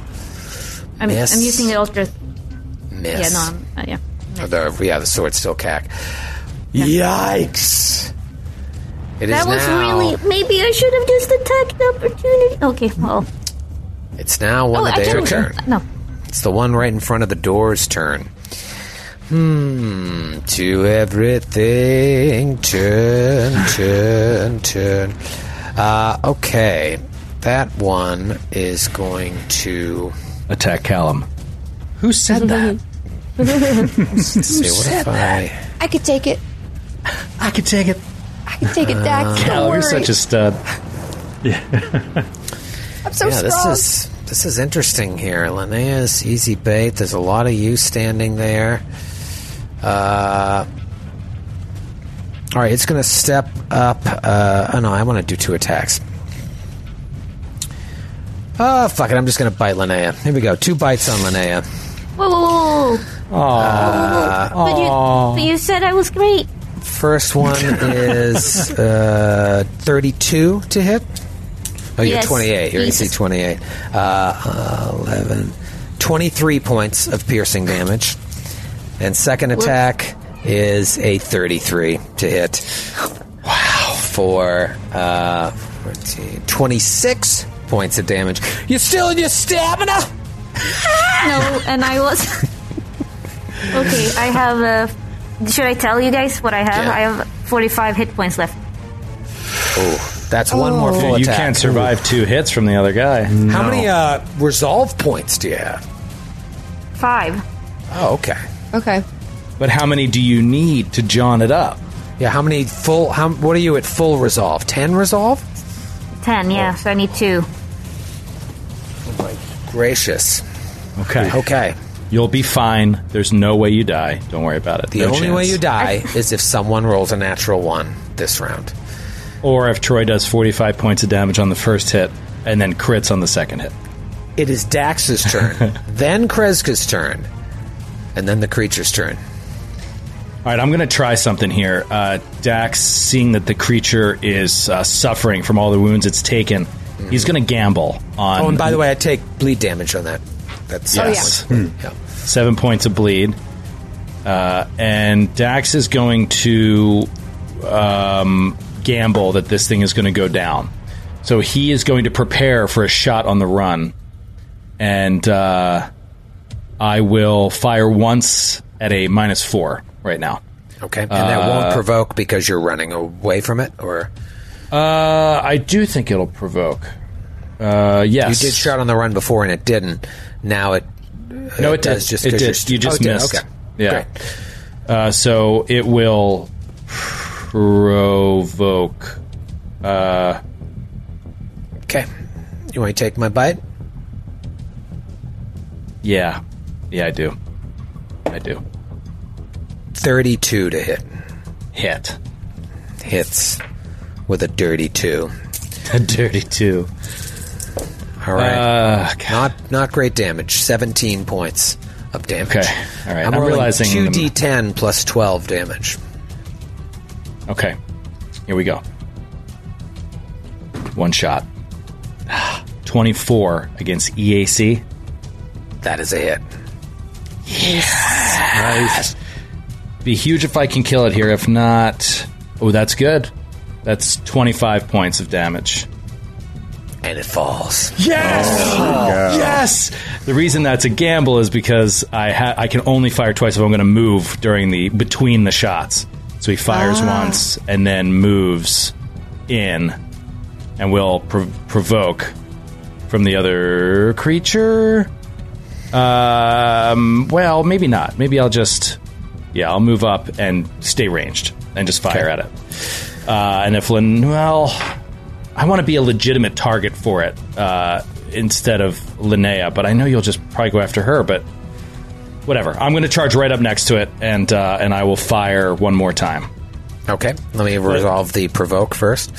I'm, miss. I'm using the ultra. Miss. Yeah, no, I'm, uh, yeah. Oh, the, yeah, the sword's still KAC. Yikes! It is That was now. really. Maybe I should have just attacked the opportunity. Okay, well. It's now one oh, of I their turn. No. It's the one right in front of the door's turn. Hmm. To everything, turn, turn, turn. Uh, okay. That one is going to. Attack Callum. Who said that? Let's see, what if I. I could take it. I could take it. I could take it, Dax. Don't Callum, you're such a stud. Yeah. I'm so yeah, this is this is interesting here. Linnea's easy bait. There's a lot of you standing there. Uh, all right, it's going to step up. Uh, oh no, I want to do two attacks. Oh fuck it! I'm just going to bite Linnea. Here we go. Two bites on Linnea. Whoa, whoa, whoa, whoa. but, you, but you said I was great. First one is uh, 32 to hit. Oh, you're Yes, 28. You're AC Jesus. 28. Uh, 11. 23 points of piercing damage. And second attack is a 33 to hit. Wow. For uh, 14, 26 points of damage. You're still in your stamina? No, and I was. okay, I have. Uh, should I tell you guys what I have? Yeah. I have 45 hit points left. Oh, that's one more full you attack. can't survive two hits from the other guy. How many uh, resolve points do you have? Five. Oh, okay. Okay. But how many do you need to John it up? Yeah, how many full? How what are you at full resolve? Ten resolve? 10, yeah, oh. so I need two. Oh gracious. Okay. Okay. You'll be fine. There's no way you die. Don't worry about it. The No only chance. way you die is if someone rolls a natural one this round. Or if Troy does 45 points of damage on the first hit and then crits on the second hit. It is Dax's turn, then Kreska's turn, and then the creature's turn. All right, I'm going to try something here. Uh, Dax, seeing that the creature is uh, suffering from all the wounds it's taken, he's going to gamble on Oh, and by the way, I take bleed damage on that. That's Yes. yeah. seven points of bleed. Uh, and Dax is going to um, gamble that this thing is going to go down. So he is going to prepare for a shot on the run. And uh, I will fire once at a minus four right now. Okay, and that won't provoke because you're running away from it, or Uh, I do think it'll provoke. Uh, you yes. did shot on the run before and it didn't. Now it No, it does did. just it did. st- you just oh, it missed. Okay, Yeah. Uh, so it will provoke. Uh, Okay, you want to take my bite? yeah, yeah, I do. I do. Thirty-two to hit. Hit Hits with a dirty two. a dirty two. All right, Uh, not not great damage. Seventeen points of damage. Okay. All right. I'm, I'm realizing 2d10 plus twelve damage. okay, here we go. One shot. Twenty-four against EAC. That is a hit. Nice. Be huge if I can kill it here. If not, oh, that's good. That's twenty-five points of damage. And it falls. Yes, yes. The reason that's a gamble is because I ha- I can only fire twice if I'm going to move during the between the shots. So he fires ah. once and then moves in, and will prov- provoke from the other creature. Um, well, maybe not. Maybe I'll just yeah, I'll move up and stay ranged and just fire at it. Uh, and if Lin, well, I want to be a legitimate target for it uh, instead of Linnea, but I know you'll just probably go after her. But whatever, I'm going to charge right up next to it, and uh, and I will fire one more time. Okay, let me resolve the provoke first.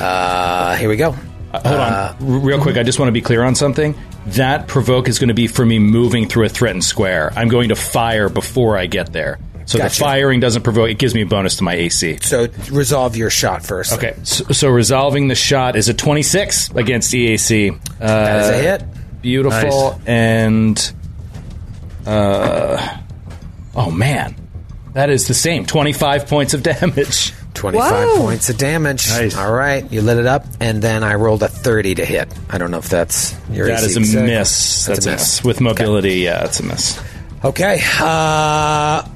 Uh, here we go. Uh, hold on, R- real quick. I just want to be clear on something. That provoke is going to be for me moving through a threatened square. I'm going to fire before I get there. So Gotcha. the firing doesn't provoke; it gives me a bonus to my AC. So resolve your shot first. Okay, so, so resolving the shot is a 26 against EAC. Uh, that is a hit. Beautiful Nice. and uh oh man. That is the same. 25 points of damage. 25 Whoa. points of damage. Nice. All right, you lit it up, and then I rolled a 30 to hit. I don't know if that's your That AC is a exact- miss. That's, a a miss. With mobility, yeah, it's a miss. Okay. Uh,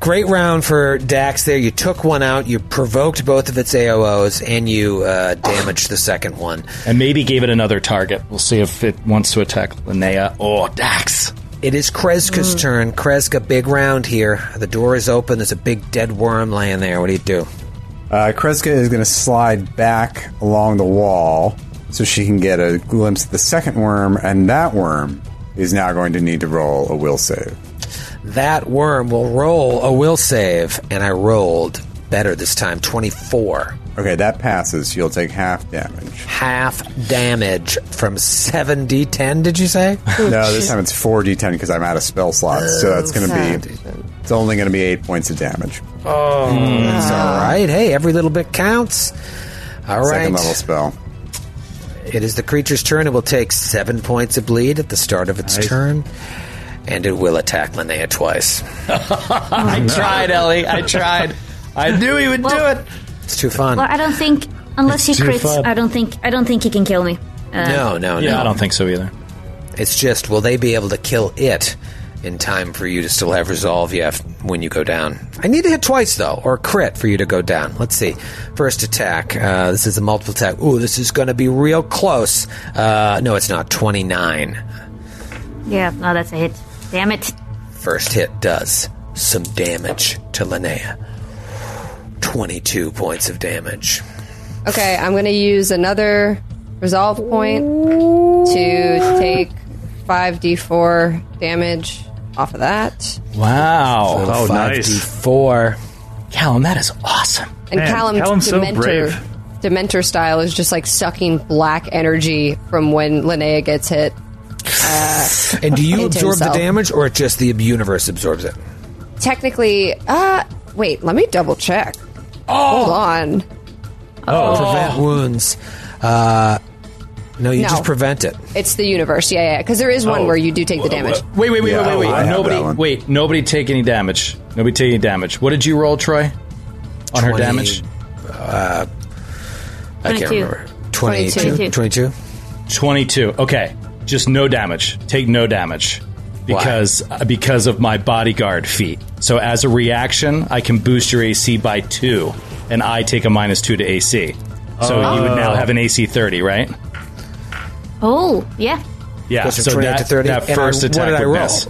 great round for Dax there. You took one out, you provoked both of its AOs, and you uh, damaged the second one. And maybe gave it another target. We'll see if it wants to attack Linnea or Dax. It is Kreska's turn. Kreska, big round here. The door is open. There's a big dead worm laying there. What do you do? Uh, Kreska is going to slide back along the wall so she can get a glimpse of the second worm, and that worm is now going to need to roll a will save. That worm will roll a will save, and I rolled better this time 24. Okay, that passes. You'll take half damage. Half damage from 7d10, did you say? No, this time it's 4d10 because I'm out of spell slots, so that's going to be. It's only going to be 8 points of damage. Oh, that's mm. all right. Hey, every little bit counts. All right. Second level spell. It is the creature's turn. It will take seven points of bleed at the start of its turn. And it will attack Linnea twice. I tried, Ellie. I tried. I knew he would Well- do it. It's too fun. Well, I don't think unless he It's too crits, fun. I don't think I don't think he can kill me. no, no, no. Yeah, I don't think so either. It's just, will they be able to kill it in time for you to still have resolve you have when you go down? I need to hit twice, though, or crit for you to go down. Let's see. First attack. Uh, this is a multiple attack. Ooh, this is going to be real close. Uh, no, it's not. 29. Yeah, no, that's a hit. Damn it. First hit does some damage to Linnea. 22 points of damage. Okay, I'm going to use another resolve point to take 5d4 damage off of that. Wow. Oh, nice. 5d4. Callum, that is awesome. And Man, Callum's Callum's so Dementor, brave. Dementor style is just like sucking black energy from when Linnea gets hit. And do you absorb himself. the damage, or it just the universe absorbs it? Technically, uh, wait, let me double check. Hold on. Oh, prevent wounds. Uh, no, you No. just prevent it. It's the universe. Yeah, yeah. Because there is one Oh. where you do take the damage. Wait, wait, wait, Yeah, wait, wait, I wait. have Nobody, one. wait, nobody take any damage. Nobody take any damage. What did you roll, Troy? On her 20, damage? I can't 22. remember. 22? 22. 22? 22. Okay. Just no damage. Take no damage. Because uh, because of my bodyguard feat. So as a reaction, I can boost your AC by 2 and I take a minus 2 to AC. So you would now have an AC 30, right? Oh, yeah. Yeah. Goes from so 28 that, to 30. that And first I- what attack did I would roll? miss.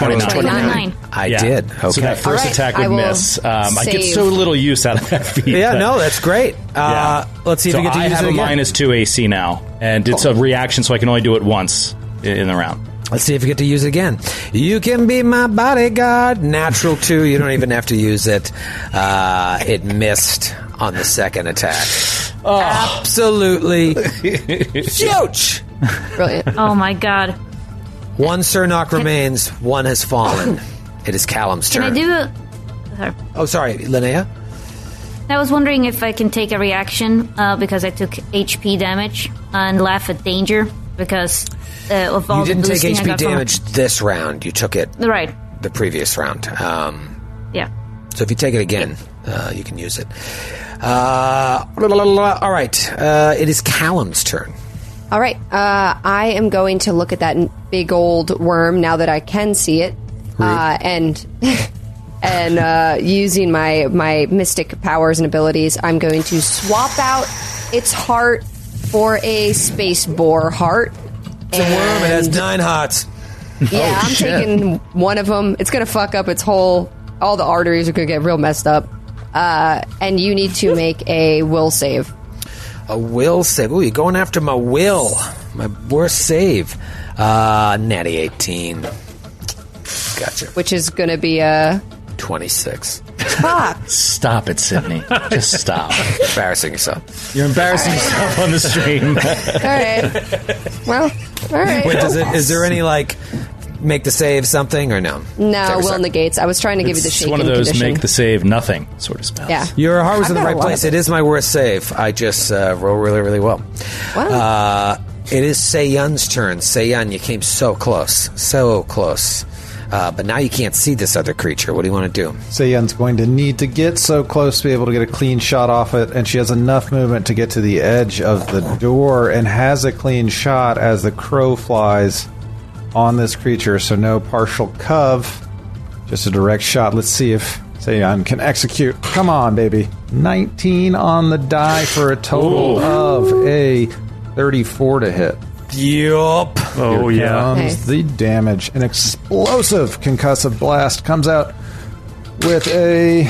I rolled 29. 29. I Yeah. did. Okay. So that first All right, attack I would will miss. Um, I get save. so little use out of that feat. yeah, but- no, that's great. Uh, Let's see if so we get to I use have it a again. minus two AC now, and it's a reaction, so I can only do it once i- in the round. Let's see if we get to use it again. You can be my bodyguard. Natural two. You don't even have to use it. Uh, it missed on the second attack. Absolutely huge. Brilliant. Oh my god. One Cernok remains. One has fallen. It is Callum's turn. Can turn. I do a. Sorry. Oh, sorry, Linnea. I was wondering if I can take a reaction uh, because I took HP damage and laugh at danger because uh, of all You didn't the take boosting I HP got from- damage this round. You took it Right. the previous round. Um, Yeah. So if you take it again, uh, you can use it. Uh, la, la, la, la. all right. Uh, it is Callum's turn. All right. Uh, I am going to look at that n- big old worm now that I can see it, uh, and and uh, using my my mystic powers and abilities, I'm going to swap out its heart for a space boar heart. It's a worm. It has nine hearts. Yeah, I'm taking one of them. It's going to fuck up its whole. All the arteries are going to get real messed up. Uh, and you need to make a will save. A will save. Ooh, you're going after my will. My worst save. Uh, natty 18. Gotcha. which is going to be a 26. fuck. Stop it, Sydney. Just stop. Embarrassing yourself. You're embarrassing yourself on the stream. all right. Well, all right. Wait, does it, is there any, like, make the save something or no? no, Take a will sec. negates. I was trying to give you the it's shaken one of those condition. make the save nothing sort of spells. yeah. Your heart was I've in the got a right lot place. of It is my worst save. I just uh, roll really, really well. Wow. Uh, it is Seiyun's turn. Seiyun, you came so close. So close. Uh, but now you can't see this other creature. What do you want to do? Seiyun's going to need to get so close to be able to get a clean shot off it, and she has enough movement to get to the edge of the door and has a clean shot as the crow flies on this creature, so no partial cove, just a direct shot. Let's see if Seiyun can execute. Come on, baby. 19 on the die for a total of a 34 to hit. Yup. Oh Here yeah. comes Nice. the damage. An explosive concussive blast comes out with a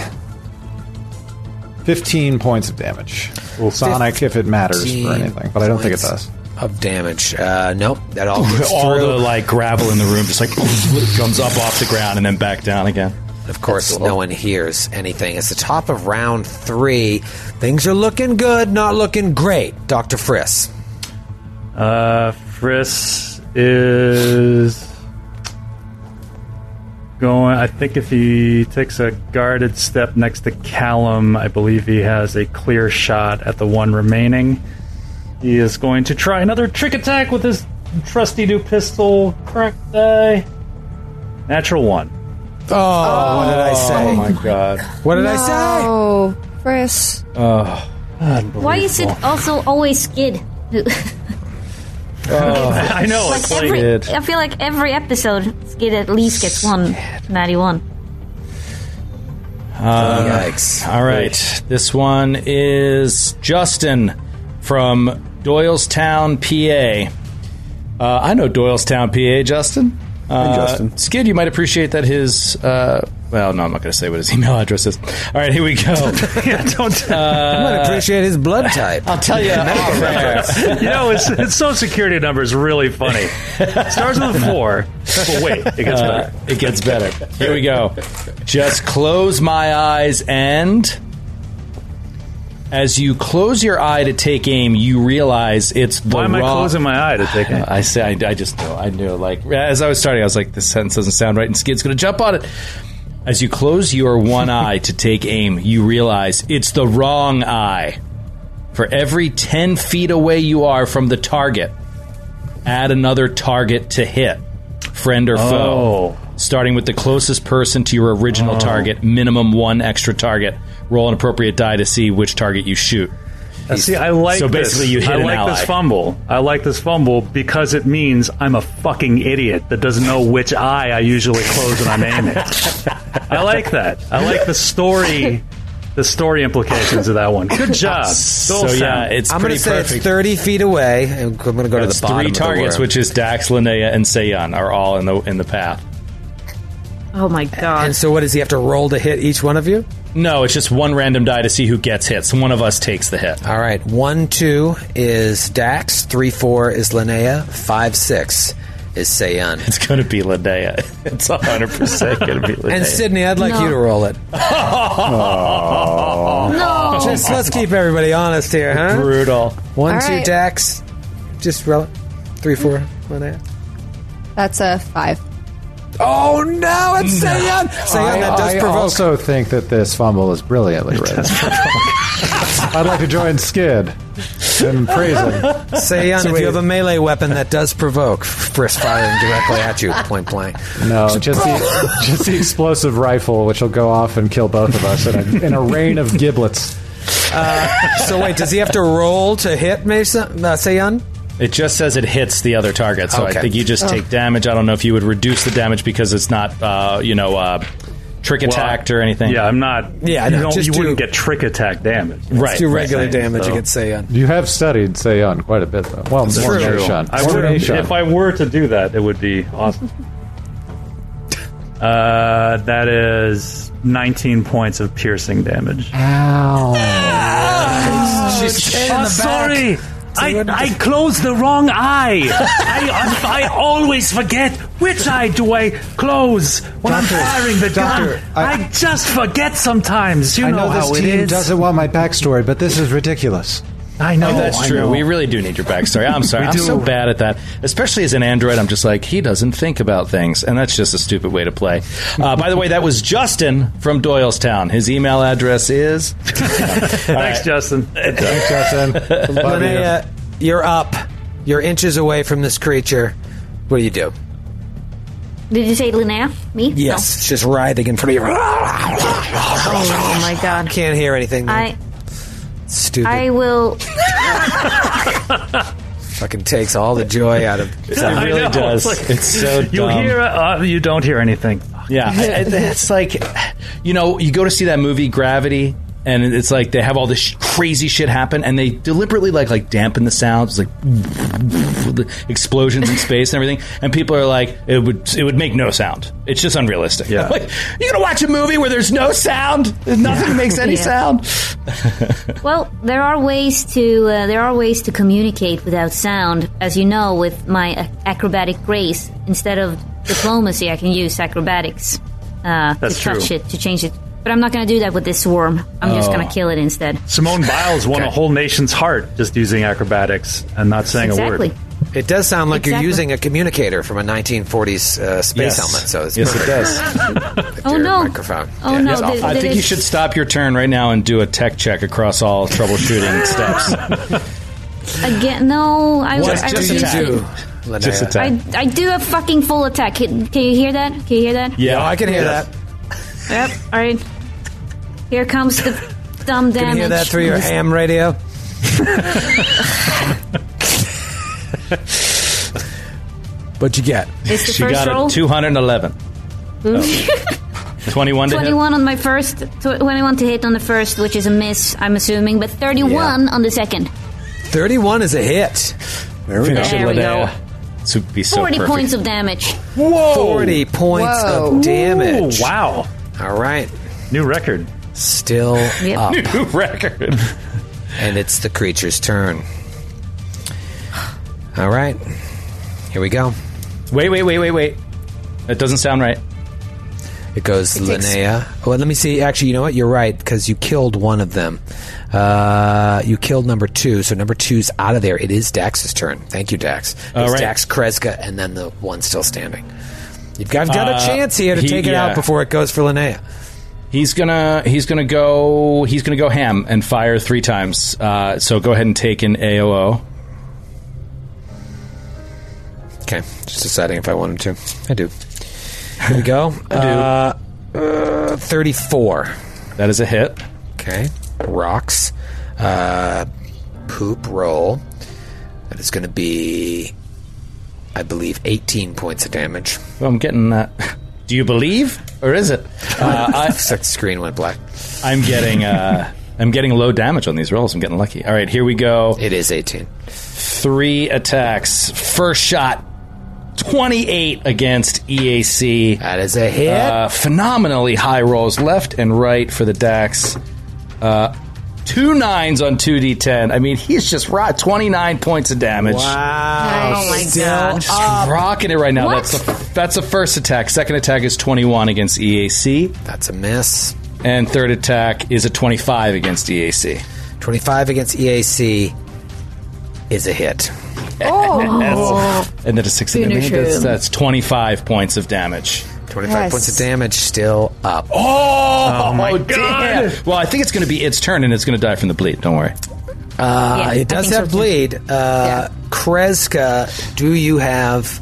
15 points of damage. Well, Sonic, if it matters for anything, but I don't think it does. Of damage. Uh, nope. That all gets All through. the like gravel in the room just like comes up off the ground and then back down again. Of course, no one hears anything. It's the top of round three. Things are looking good, not looking great. Dr. Friss. Uh, Friss is going. I think if he takes a guarded step next to Callum, I believe he has a clear shot at the one remaining. He is going to try another trick attack with his trusty new pistol. Correct die. Natural one. Oh. oh, what did I say? Oh my god. What did I say? Oh, Friss. Why is it also always Skid? who- I know. Like It's like, every, Skid. I feel like every episode, Skid at least gets one natty one. Uh, Yikes. All right. This one is Justin from Doylestown, PA. Uh, I know Doylestown, PA, Justin. Uh, Justin. Skid, you might appreciate that his. Uh, well, no, I'm not going to say what his email address is. All right, here we go. yeah, don't. I might appreciate his blood type. I'll tell you off air. you know, his, his social security number is really funny. Starts with a four, but wait, it gets Uh, better. it gets better. Here we go. Just close my eyes and. As you close your eye to take aim, you realize it's the Why am I closing my eye to take aim? I say, I, I just knew. I knew. Like as I was starting, I was like, "This sentence doesn't sound right," and Skid's going to jump on it. As you close your one eye to take aim, you realize it's the wrong eye. For every ten feet away you are from the target, add another target to hit, friend or foe. Oh. Starting with the closest person to your original target, minimum one extra target. Roll an appropriate die to see which target you shoot. Uh, See, I like So this. basically you hit I an like ally. this fumble. I like this fumble because it means I'm a fucking idiot that doesn't know which eye I usually close when I'm aiming. I like that. I like the story, the story implications of that one. Good job. So yeah, it's I'm going to say perfect. it's 30 feet away. and I'm going to go That's to the bottom three of the targets, which is Dax, Linnea, and Seiyan, are all in the in the path. Oh my god. And so, what does he have to roll to hit each one of you? No, it's just one random die to see who gets hit. So one of us takes the hit. All right. One, two is Dax. Three, four is Linnea. Five, six is Seiyan. It's going to be Linnea. It's hundred percent going to be Linnea. And Sydney, I'd like No. you to roll it. no. Just let's keep everybody honest here, huh? brutal. One, All two, right. Dax. Just roll it. Three, four, Linnea. That's a five. Oh no, it's Seiyan. Seiyan, that does I provoke. also think that this fumble is brilliantly written. I'd like to join Skid in praising. Seiyan, if you have a melee weapon that does provoke, first firing directly at you, point blank. No, just the, just the explosive rifle, which will go off and kill both of us in a, in a rain of giblets. So wait, does he have to roll to hit Mesa, uh, Seiyan? It just says it hits the other target, so Okay. I think you just take damage. I don't know if you would reduce the damage because it's not, uh, you know, uh, trick attacked or anything. Yeah, I'm not. Yeah, I you, know. don't- Just you do- wouldn't get trick attack damage. right. Do regular right. damage So- against Seiyan. You have studied Seiyan quite a bit, though. Well, more true. Meishan. I More would, Meishan. if I were to do that, it would be awesome. Uh, that is 19 points of piercing damage. She's in Oh, the back. sorry. I, I closed the wrong eye. I, I, I always forget which eye do I close when Doctor, I'm firing the doctor, gun. I- I, just forget sometimes. You I know, know how this team doesn't want my backstory, but this is ridiculous. I know. That's I true. know. We really do need your backstory. I'm sorry. I'm do. so bad at that. Especially as an android, I'm just like, he doesn't think about things. And that's just a stupid way to play. Uh, by the way, that was Justin from Doylestown. His email address is. Thanks, Justin. Thanks, Justin. Love you. Linnea, you're up. You're inches away from this creature. What do you do? Did you say Linnea? Me? Yes, it's just writhing in front of you. Oh my god. Can't hear anything. I Stupid. I will. Fucking takes all the joy out of. It I really know. does. It's It's, so You dumb. hear, uh, you don't hear anything. Yeah, I- I- it's like, you know, you go to see that movie Gravity, and it's like they have all this sh- crazy shit happen, and they deliberately like like dampen the sounds, like explosions in space and everything, and people are like, it would it would make no sound. It's just unrealistic. Yeah. like, you're gonna watch a movie where there's no sound, nothing makes any Yeah. sound. Well, there are ways to uh, there are ways to communicate without sound, as you know. With my ac- acrobatic grace, instead of diplomacy, I can use acrobatics uh, to touch true. it to change it. But I'm not going to do that with this sworm. I'm just Oh. going to kill it instead. Simone Biles won a whole nation's heart just using acrobatics and not saying Exactly. a word. It does sound like you're using a communicator from a 1940s uh, space Yes. helmet. So it's Yes, it does. Oh no! microphone. Oh Yeah. no! Yes, Did- I think it- you should stop your turn right now and do a tech check across all troubleshooting steps. again. No, I Just- I, just I, do, Linnea. Just attack. I, I do a fucking full attack. Can, can you hear that? Can you hear that? Yeah, Oh, I can hear that. Yep. All right. Here comes the dumb damage. Can you hear that through your ham radio? What'd you get? It's the She first got roll. a 211. Oh. 21 to hit. 21 on my first, tw- 21 to hit on the first, which is a miss, I'm assuming, but 31 on the second. 31 is a hit. There we go. Finish it, There we Linnea. This would be so 40 perfect. points of damage. Whoa! 40 points Whoa. of damage. Wow. All right. New record. Still Yep. up. New record. And it's the creature's turn. All right. Here we go. Wait, wait, wait, wait, wait. That doesn't sound right. It goes It takes- Linnea. Well, let me see. Actually, you know what? You're right because you killed one of them. Uh, you killed number two, so number two's out of there. It is Dax's turn. Thank you, Dax. All It's right. Dax, Kreska, and then the one still standing. You've got, got Uh, a chance here to he- take it yeah. out before it goes for Linnea. He's gonna he's gonna go he's gonna go ham and fire three times. Uh, so go ahead and take an AOO. Okay, just deciding if I want him to. I do. Here we go. I do. Uh, uh, 34. That is a hit. Okay. Rocks. Uh, poop roll. That is going to be, I believe, 18 points of damage. Well, I'm getting that. Do you believe, or is it? Uh, I, the screen went black. I'm getting uh, I'm getting low damage on these rolls. I'm getting lucky. All right, here we go. It is 18. Three attacks. First shot, 28 against EAC. That is a hit. Uh, phenomenally high rolls left and right for the Dax. Uh, two nines on 2d10. I mean, he's just raw 29 points of damage. Wow. Oh my Still god. Just um, rocking it right now. What? That's the that's the first attack. Second attack is 21 against EAC, That's a miss. and third attack is a 25 against EAC. 25 against EAC is a hit. Oh. And then a six. I Finish that's, that's 25 points of damage. 25 Yes. points of damage, still up. Oh, my damn. Well, I think it's going to be its turn, and it's going to die from the bleed. Don't worry. Uh, Yeah, it does think so have bleed. Uh, Kreska, do you have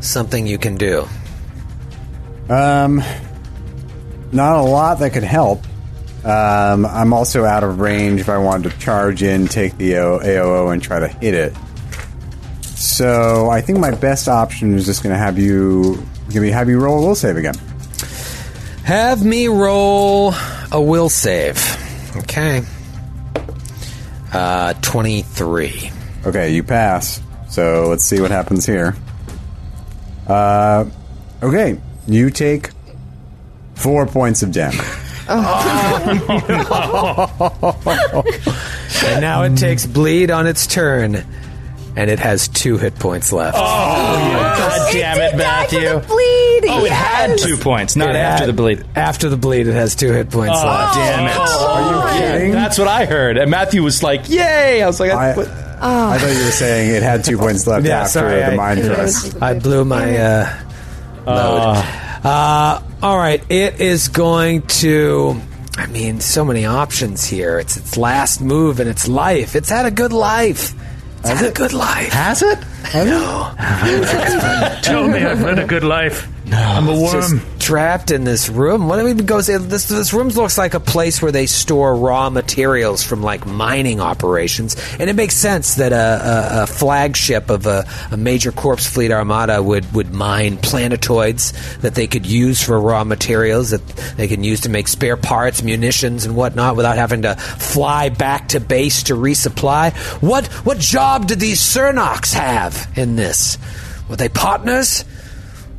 something you can do? Um, not a lot that could help. Um, I'm also out of range if I wanted to charge in, take the AOO, and try to hit it. So I think my best option is just going to have you, going to have you roll a will save again. Have me roll a will save. Okay. Uh, 23. Okay, you pass. So let's see what happens here. Uh, okay, you take four points of damage. And now it takes bleed on its turn, and it has two hit points left. Oh god damn it, Matthew. Bleed. Oh, it had two points, not It after had- the bleed. After the bleed, it has two hit points Oh, left. damn it. Are you kidding? That's what I heard. And Matthew was like, yay. I was like, I, what? I thought you were saying it had two points left Yeah, after sorry, the I- mind thrust. I blew my uh, load. Uh, all right, it is going to. I mean, so many options here. It's its last move in its life. It's had a good life. It's had a good life. Has it? No, Tell me I've led a good life. I'm a worm. trapped in this room. What do we go say? This this room looks like a place where they store raw materials from like mining operations, and it makes sense that a, a, a flagship of a, a major corpse fleet armada would would mine planetoids that they could use for raw materials that they can use to make spare parts, munitions, and whatnot without having to fly back to base to resupply. What what job did these Cernox have in this? Were they partners?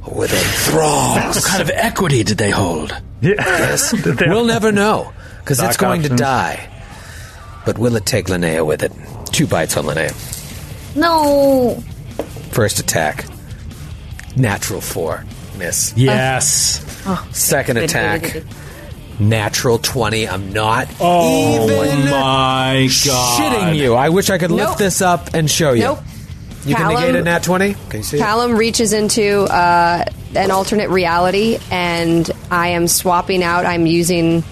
Or were they thralls? What kind of equity did they hold? Yeah. Yes. Did we'll never know because it's Stock going to die. But will it take Linnea with it? Two bites on Linnea. No. First attack. Natural four. Miss. Yes. Oh. Oh, Second attack. good, good, Natural 20. I'm not Oh even my god. shitting you. I wish I could lift Nope. this up and show you. Nope. You can Callum- negate a nat 20? Can you see it? Callum reaches into uh, an alternate reality, and I am swapping out. I'm using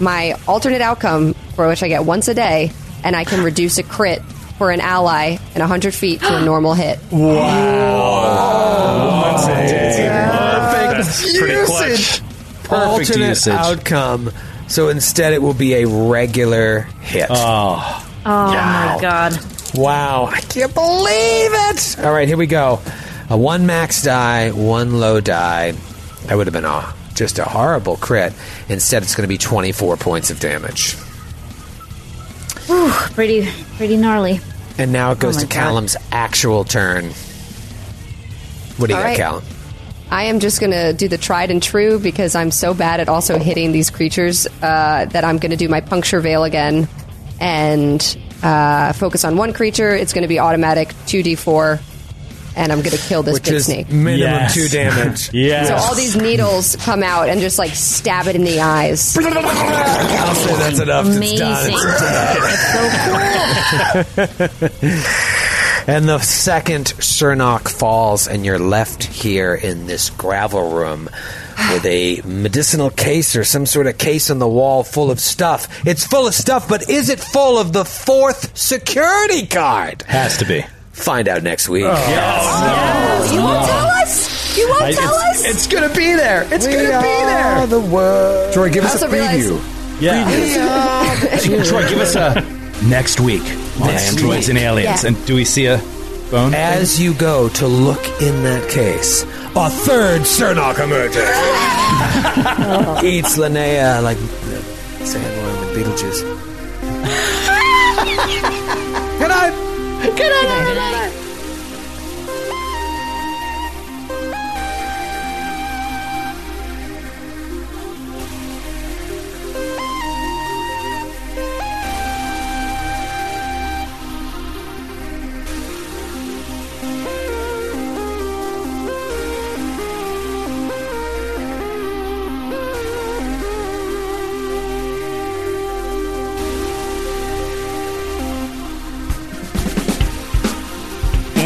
my alternate outcome, for which I get once a day, and I can reduce a crit for an ally in 100 feet to a normal hit. Wow. That's pretty clutch. Perfect Alternate usage. outcome. So instead, it will be a regular hit. Oh. Oh my god. Wow, I can't believe it! All right, here we go. A one max die, one low die. That would have been a, just a horrible crit. Instead, it's going to be 24 points of damage. Whew, pretty, pretty gnarly. And now it goes Oh my to God. Callum's actual turn. What do you All got, right. Callum? I am just going to do the tried and true because I'm so bad at also hitting these creatures uh, that I'm going to do my puncture veil again and uh, focus on one creature. It's going to be automatic 2d4, and I'm going to kill this Which big is snake. minimum Yes. two damage. Yeah. So all these needles come out and just like stab it in the eyes. I'll say that's enough. It's Amazing. done. It's dead. It's so cool. And the second Cernok falls, and you're left here in this gravel room with a medicinal case or some sort of case on the wall full of stuff. It's full of stuff, but is it full of the fourth security card? Has to be. Find out next week. Oh, yes. Oh, you won't tell us? You won't I- tell it's, us? it's gonna be there. It's We gonna be there. the world. Troy, give I us a also realized- preview. Yeah. Troy, give us a next week on Next androids week. and aliens. Yeah. And do we see a bone? As you go to look in that case, a third Cernok emerges. Eats Linnea like the sandworm and Beetlejuice. Good night. Good night.